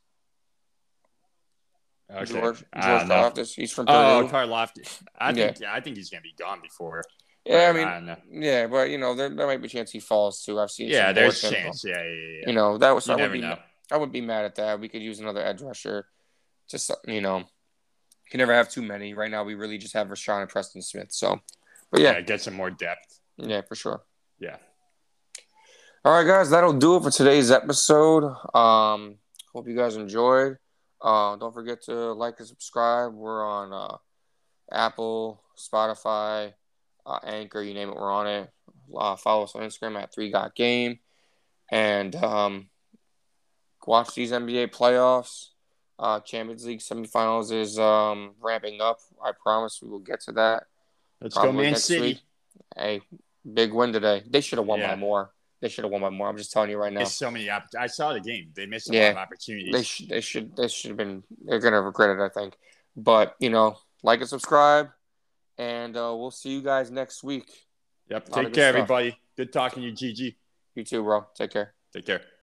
Speaker 1: Okay.
Speaker 2: George George
Speaker 1: I.
Speaker 2: Karlaftis. He's from Purdue.
Speaker 1: Oh, Karlaftis. I
Speaker 2: Yeah.
Speaker 1: think I think he's gonna be gone before.
Speaker 2: Yeah, I
Speaker 1: But
Speaker 2: mean,
Speaker 1: don't know.
Speaker 2: yeah, but you know, there, there might be a chance he falls too. I've seen.
Speaker 1: yeah, there's
Speaker 2: a
Speaker 1: chance. Yeah, yeah, yeah. yeah.
Speaker 2: You know, that was. I would be.
Speaker 1: know.
Speaker 2: I wouldn't be mad at that. We could use another edge rusher. Just you know, you can never have too many. Right now, we really just have Rashan and Preston Smith. So, but
Speaker 1: Yeah,
Speaker 2: yeah,
Speaker 1: get some more depth.
Speaker 2: yeah, for sure.
Speaker 1: Yeah.
Speaker 2: All right, guys, that'll do it for today's episode. Um, hope you guys enjoyed. Uh, don't forget to like and subscribe. We're on uh, Apple, Spotify, uh, Anchor, you name it, we're on it. Uh, follow us on Instagram at Three Got Game, and um, watch these NBA playoffs. Uh, Champions League semifinals is um, ramping up. I promise we will get to that.
Speaker 1: Let's go, Man City.
Speaker 2: week. Hey, big win today. They should have won
Speaker 1: Yeah.
Speaker 2: by more. They should have won by more. I'm just telling you right now.
Speaker 1: So many. Opp- I saw the game. They missed a
Speaker 2: Yeah.
Speaker 1: lot of opportunities.
Speaker 2: They should. They should. They should have been. They're gonna regret it. I think. But you know, like and subscribe, and uh, we'll see you guys next week.
Speaker 1: yep. Take care,
Speaker 2: stuff.
Speaker 1: everybody. Good talking to you, GG.
Speaker 2: You too, bro. Take care.
Speaker 1: Take care.